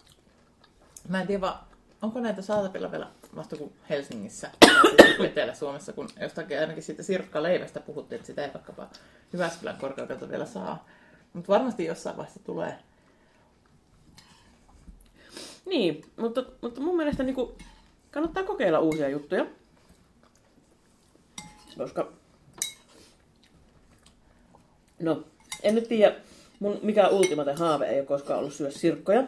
mä en tiedä vaan, onko näitä saatavilla vielä vasta kuin Helsingissä tai Etelä-Suomessa, kun jostakin ainakin siitä sirkkaleivästä puhuttiin, että sitä ei vaikkapa Jyväskylän korkeudelta vielä saa. Mutta varmasti jossain vaiheessa tulee. Niin, mutta, mutta mun mielestä niinku kannattaa kokeilla uusia juttuja. Koska... No, en nyt tiedä, mun mikä ultimate haave ei ole koskaan ollut syödä sirkkoja.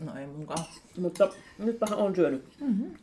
No ei munkaan. Mutta nytpähän on syönyt. Mm-hmm.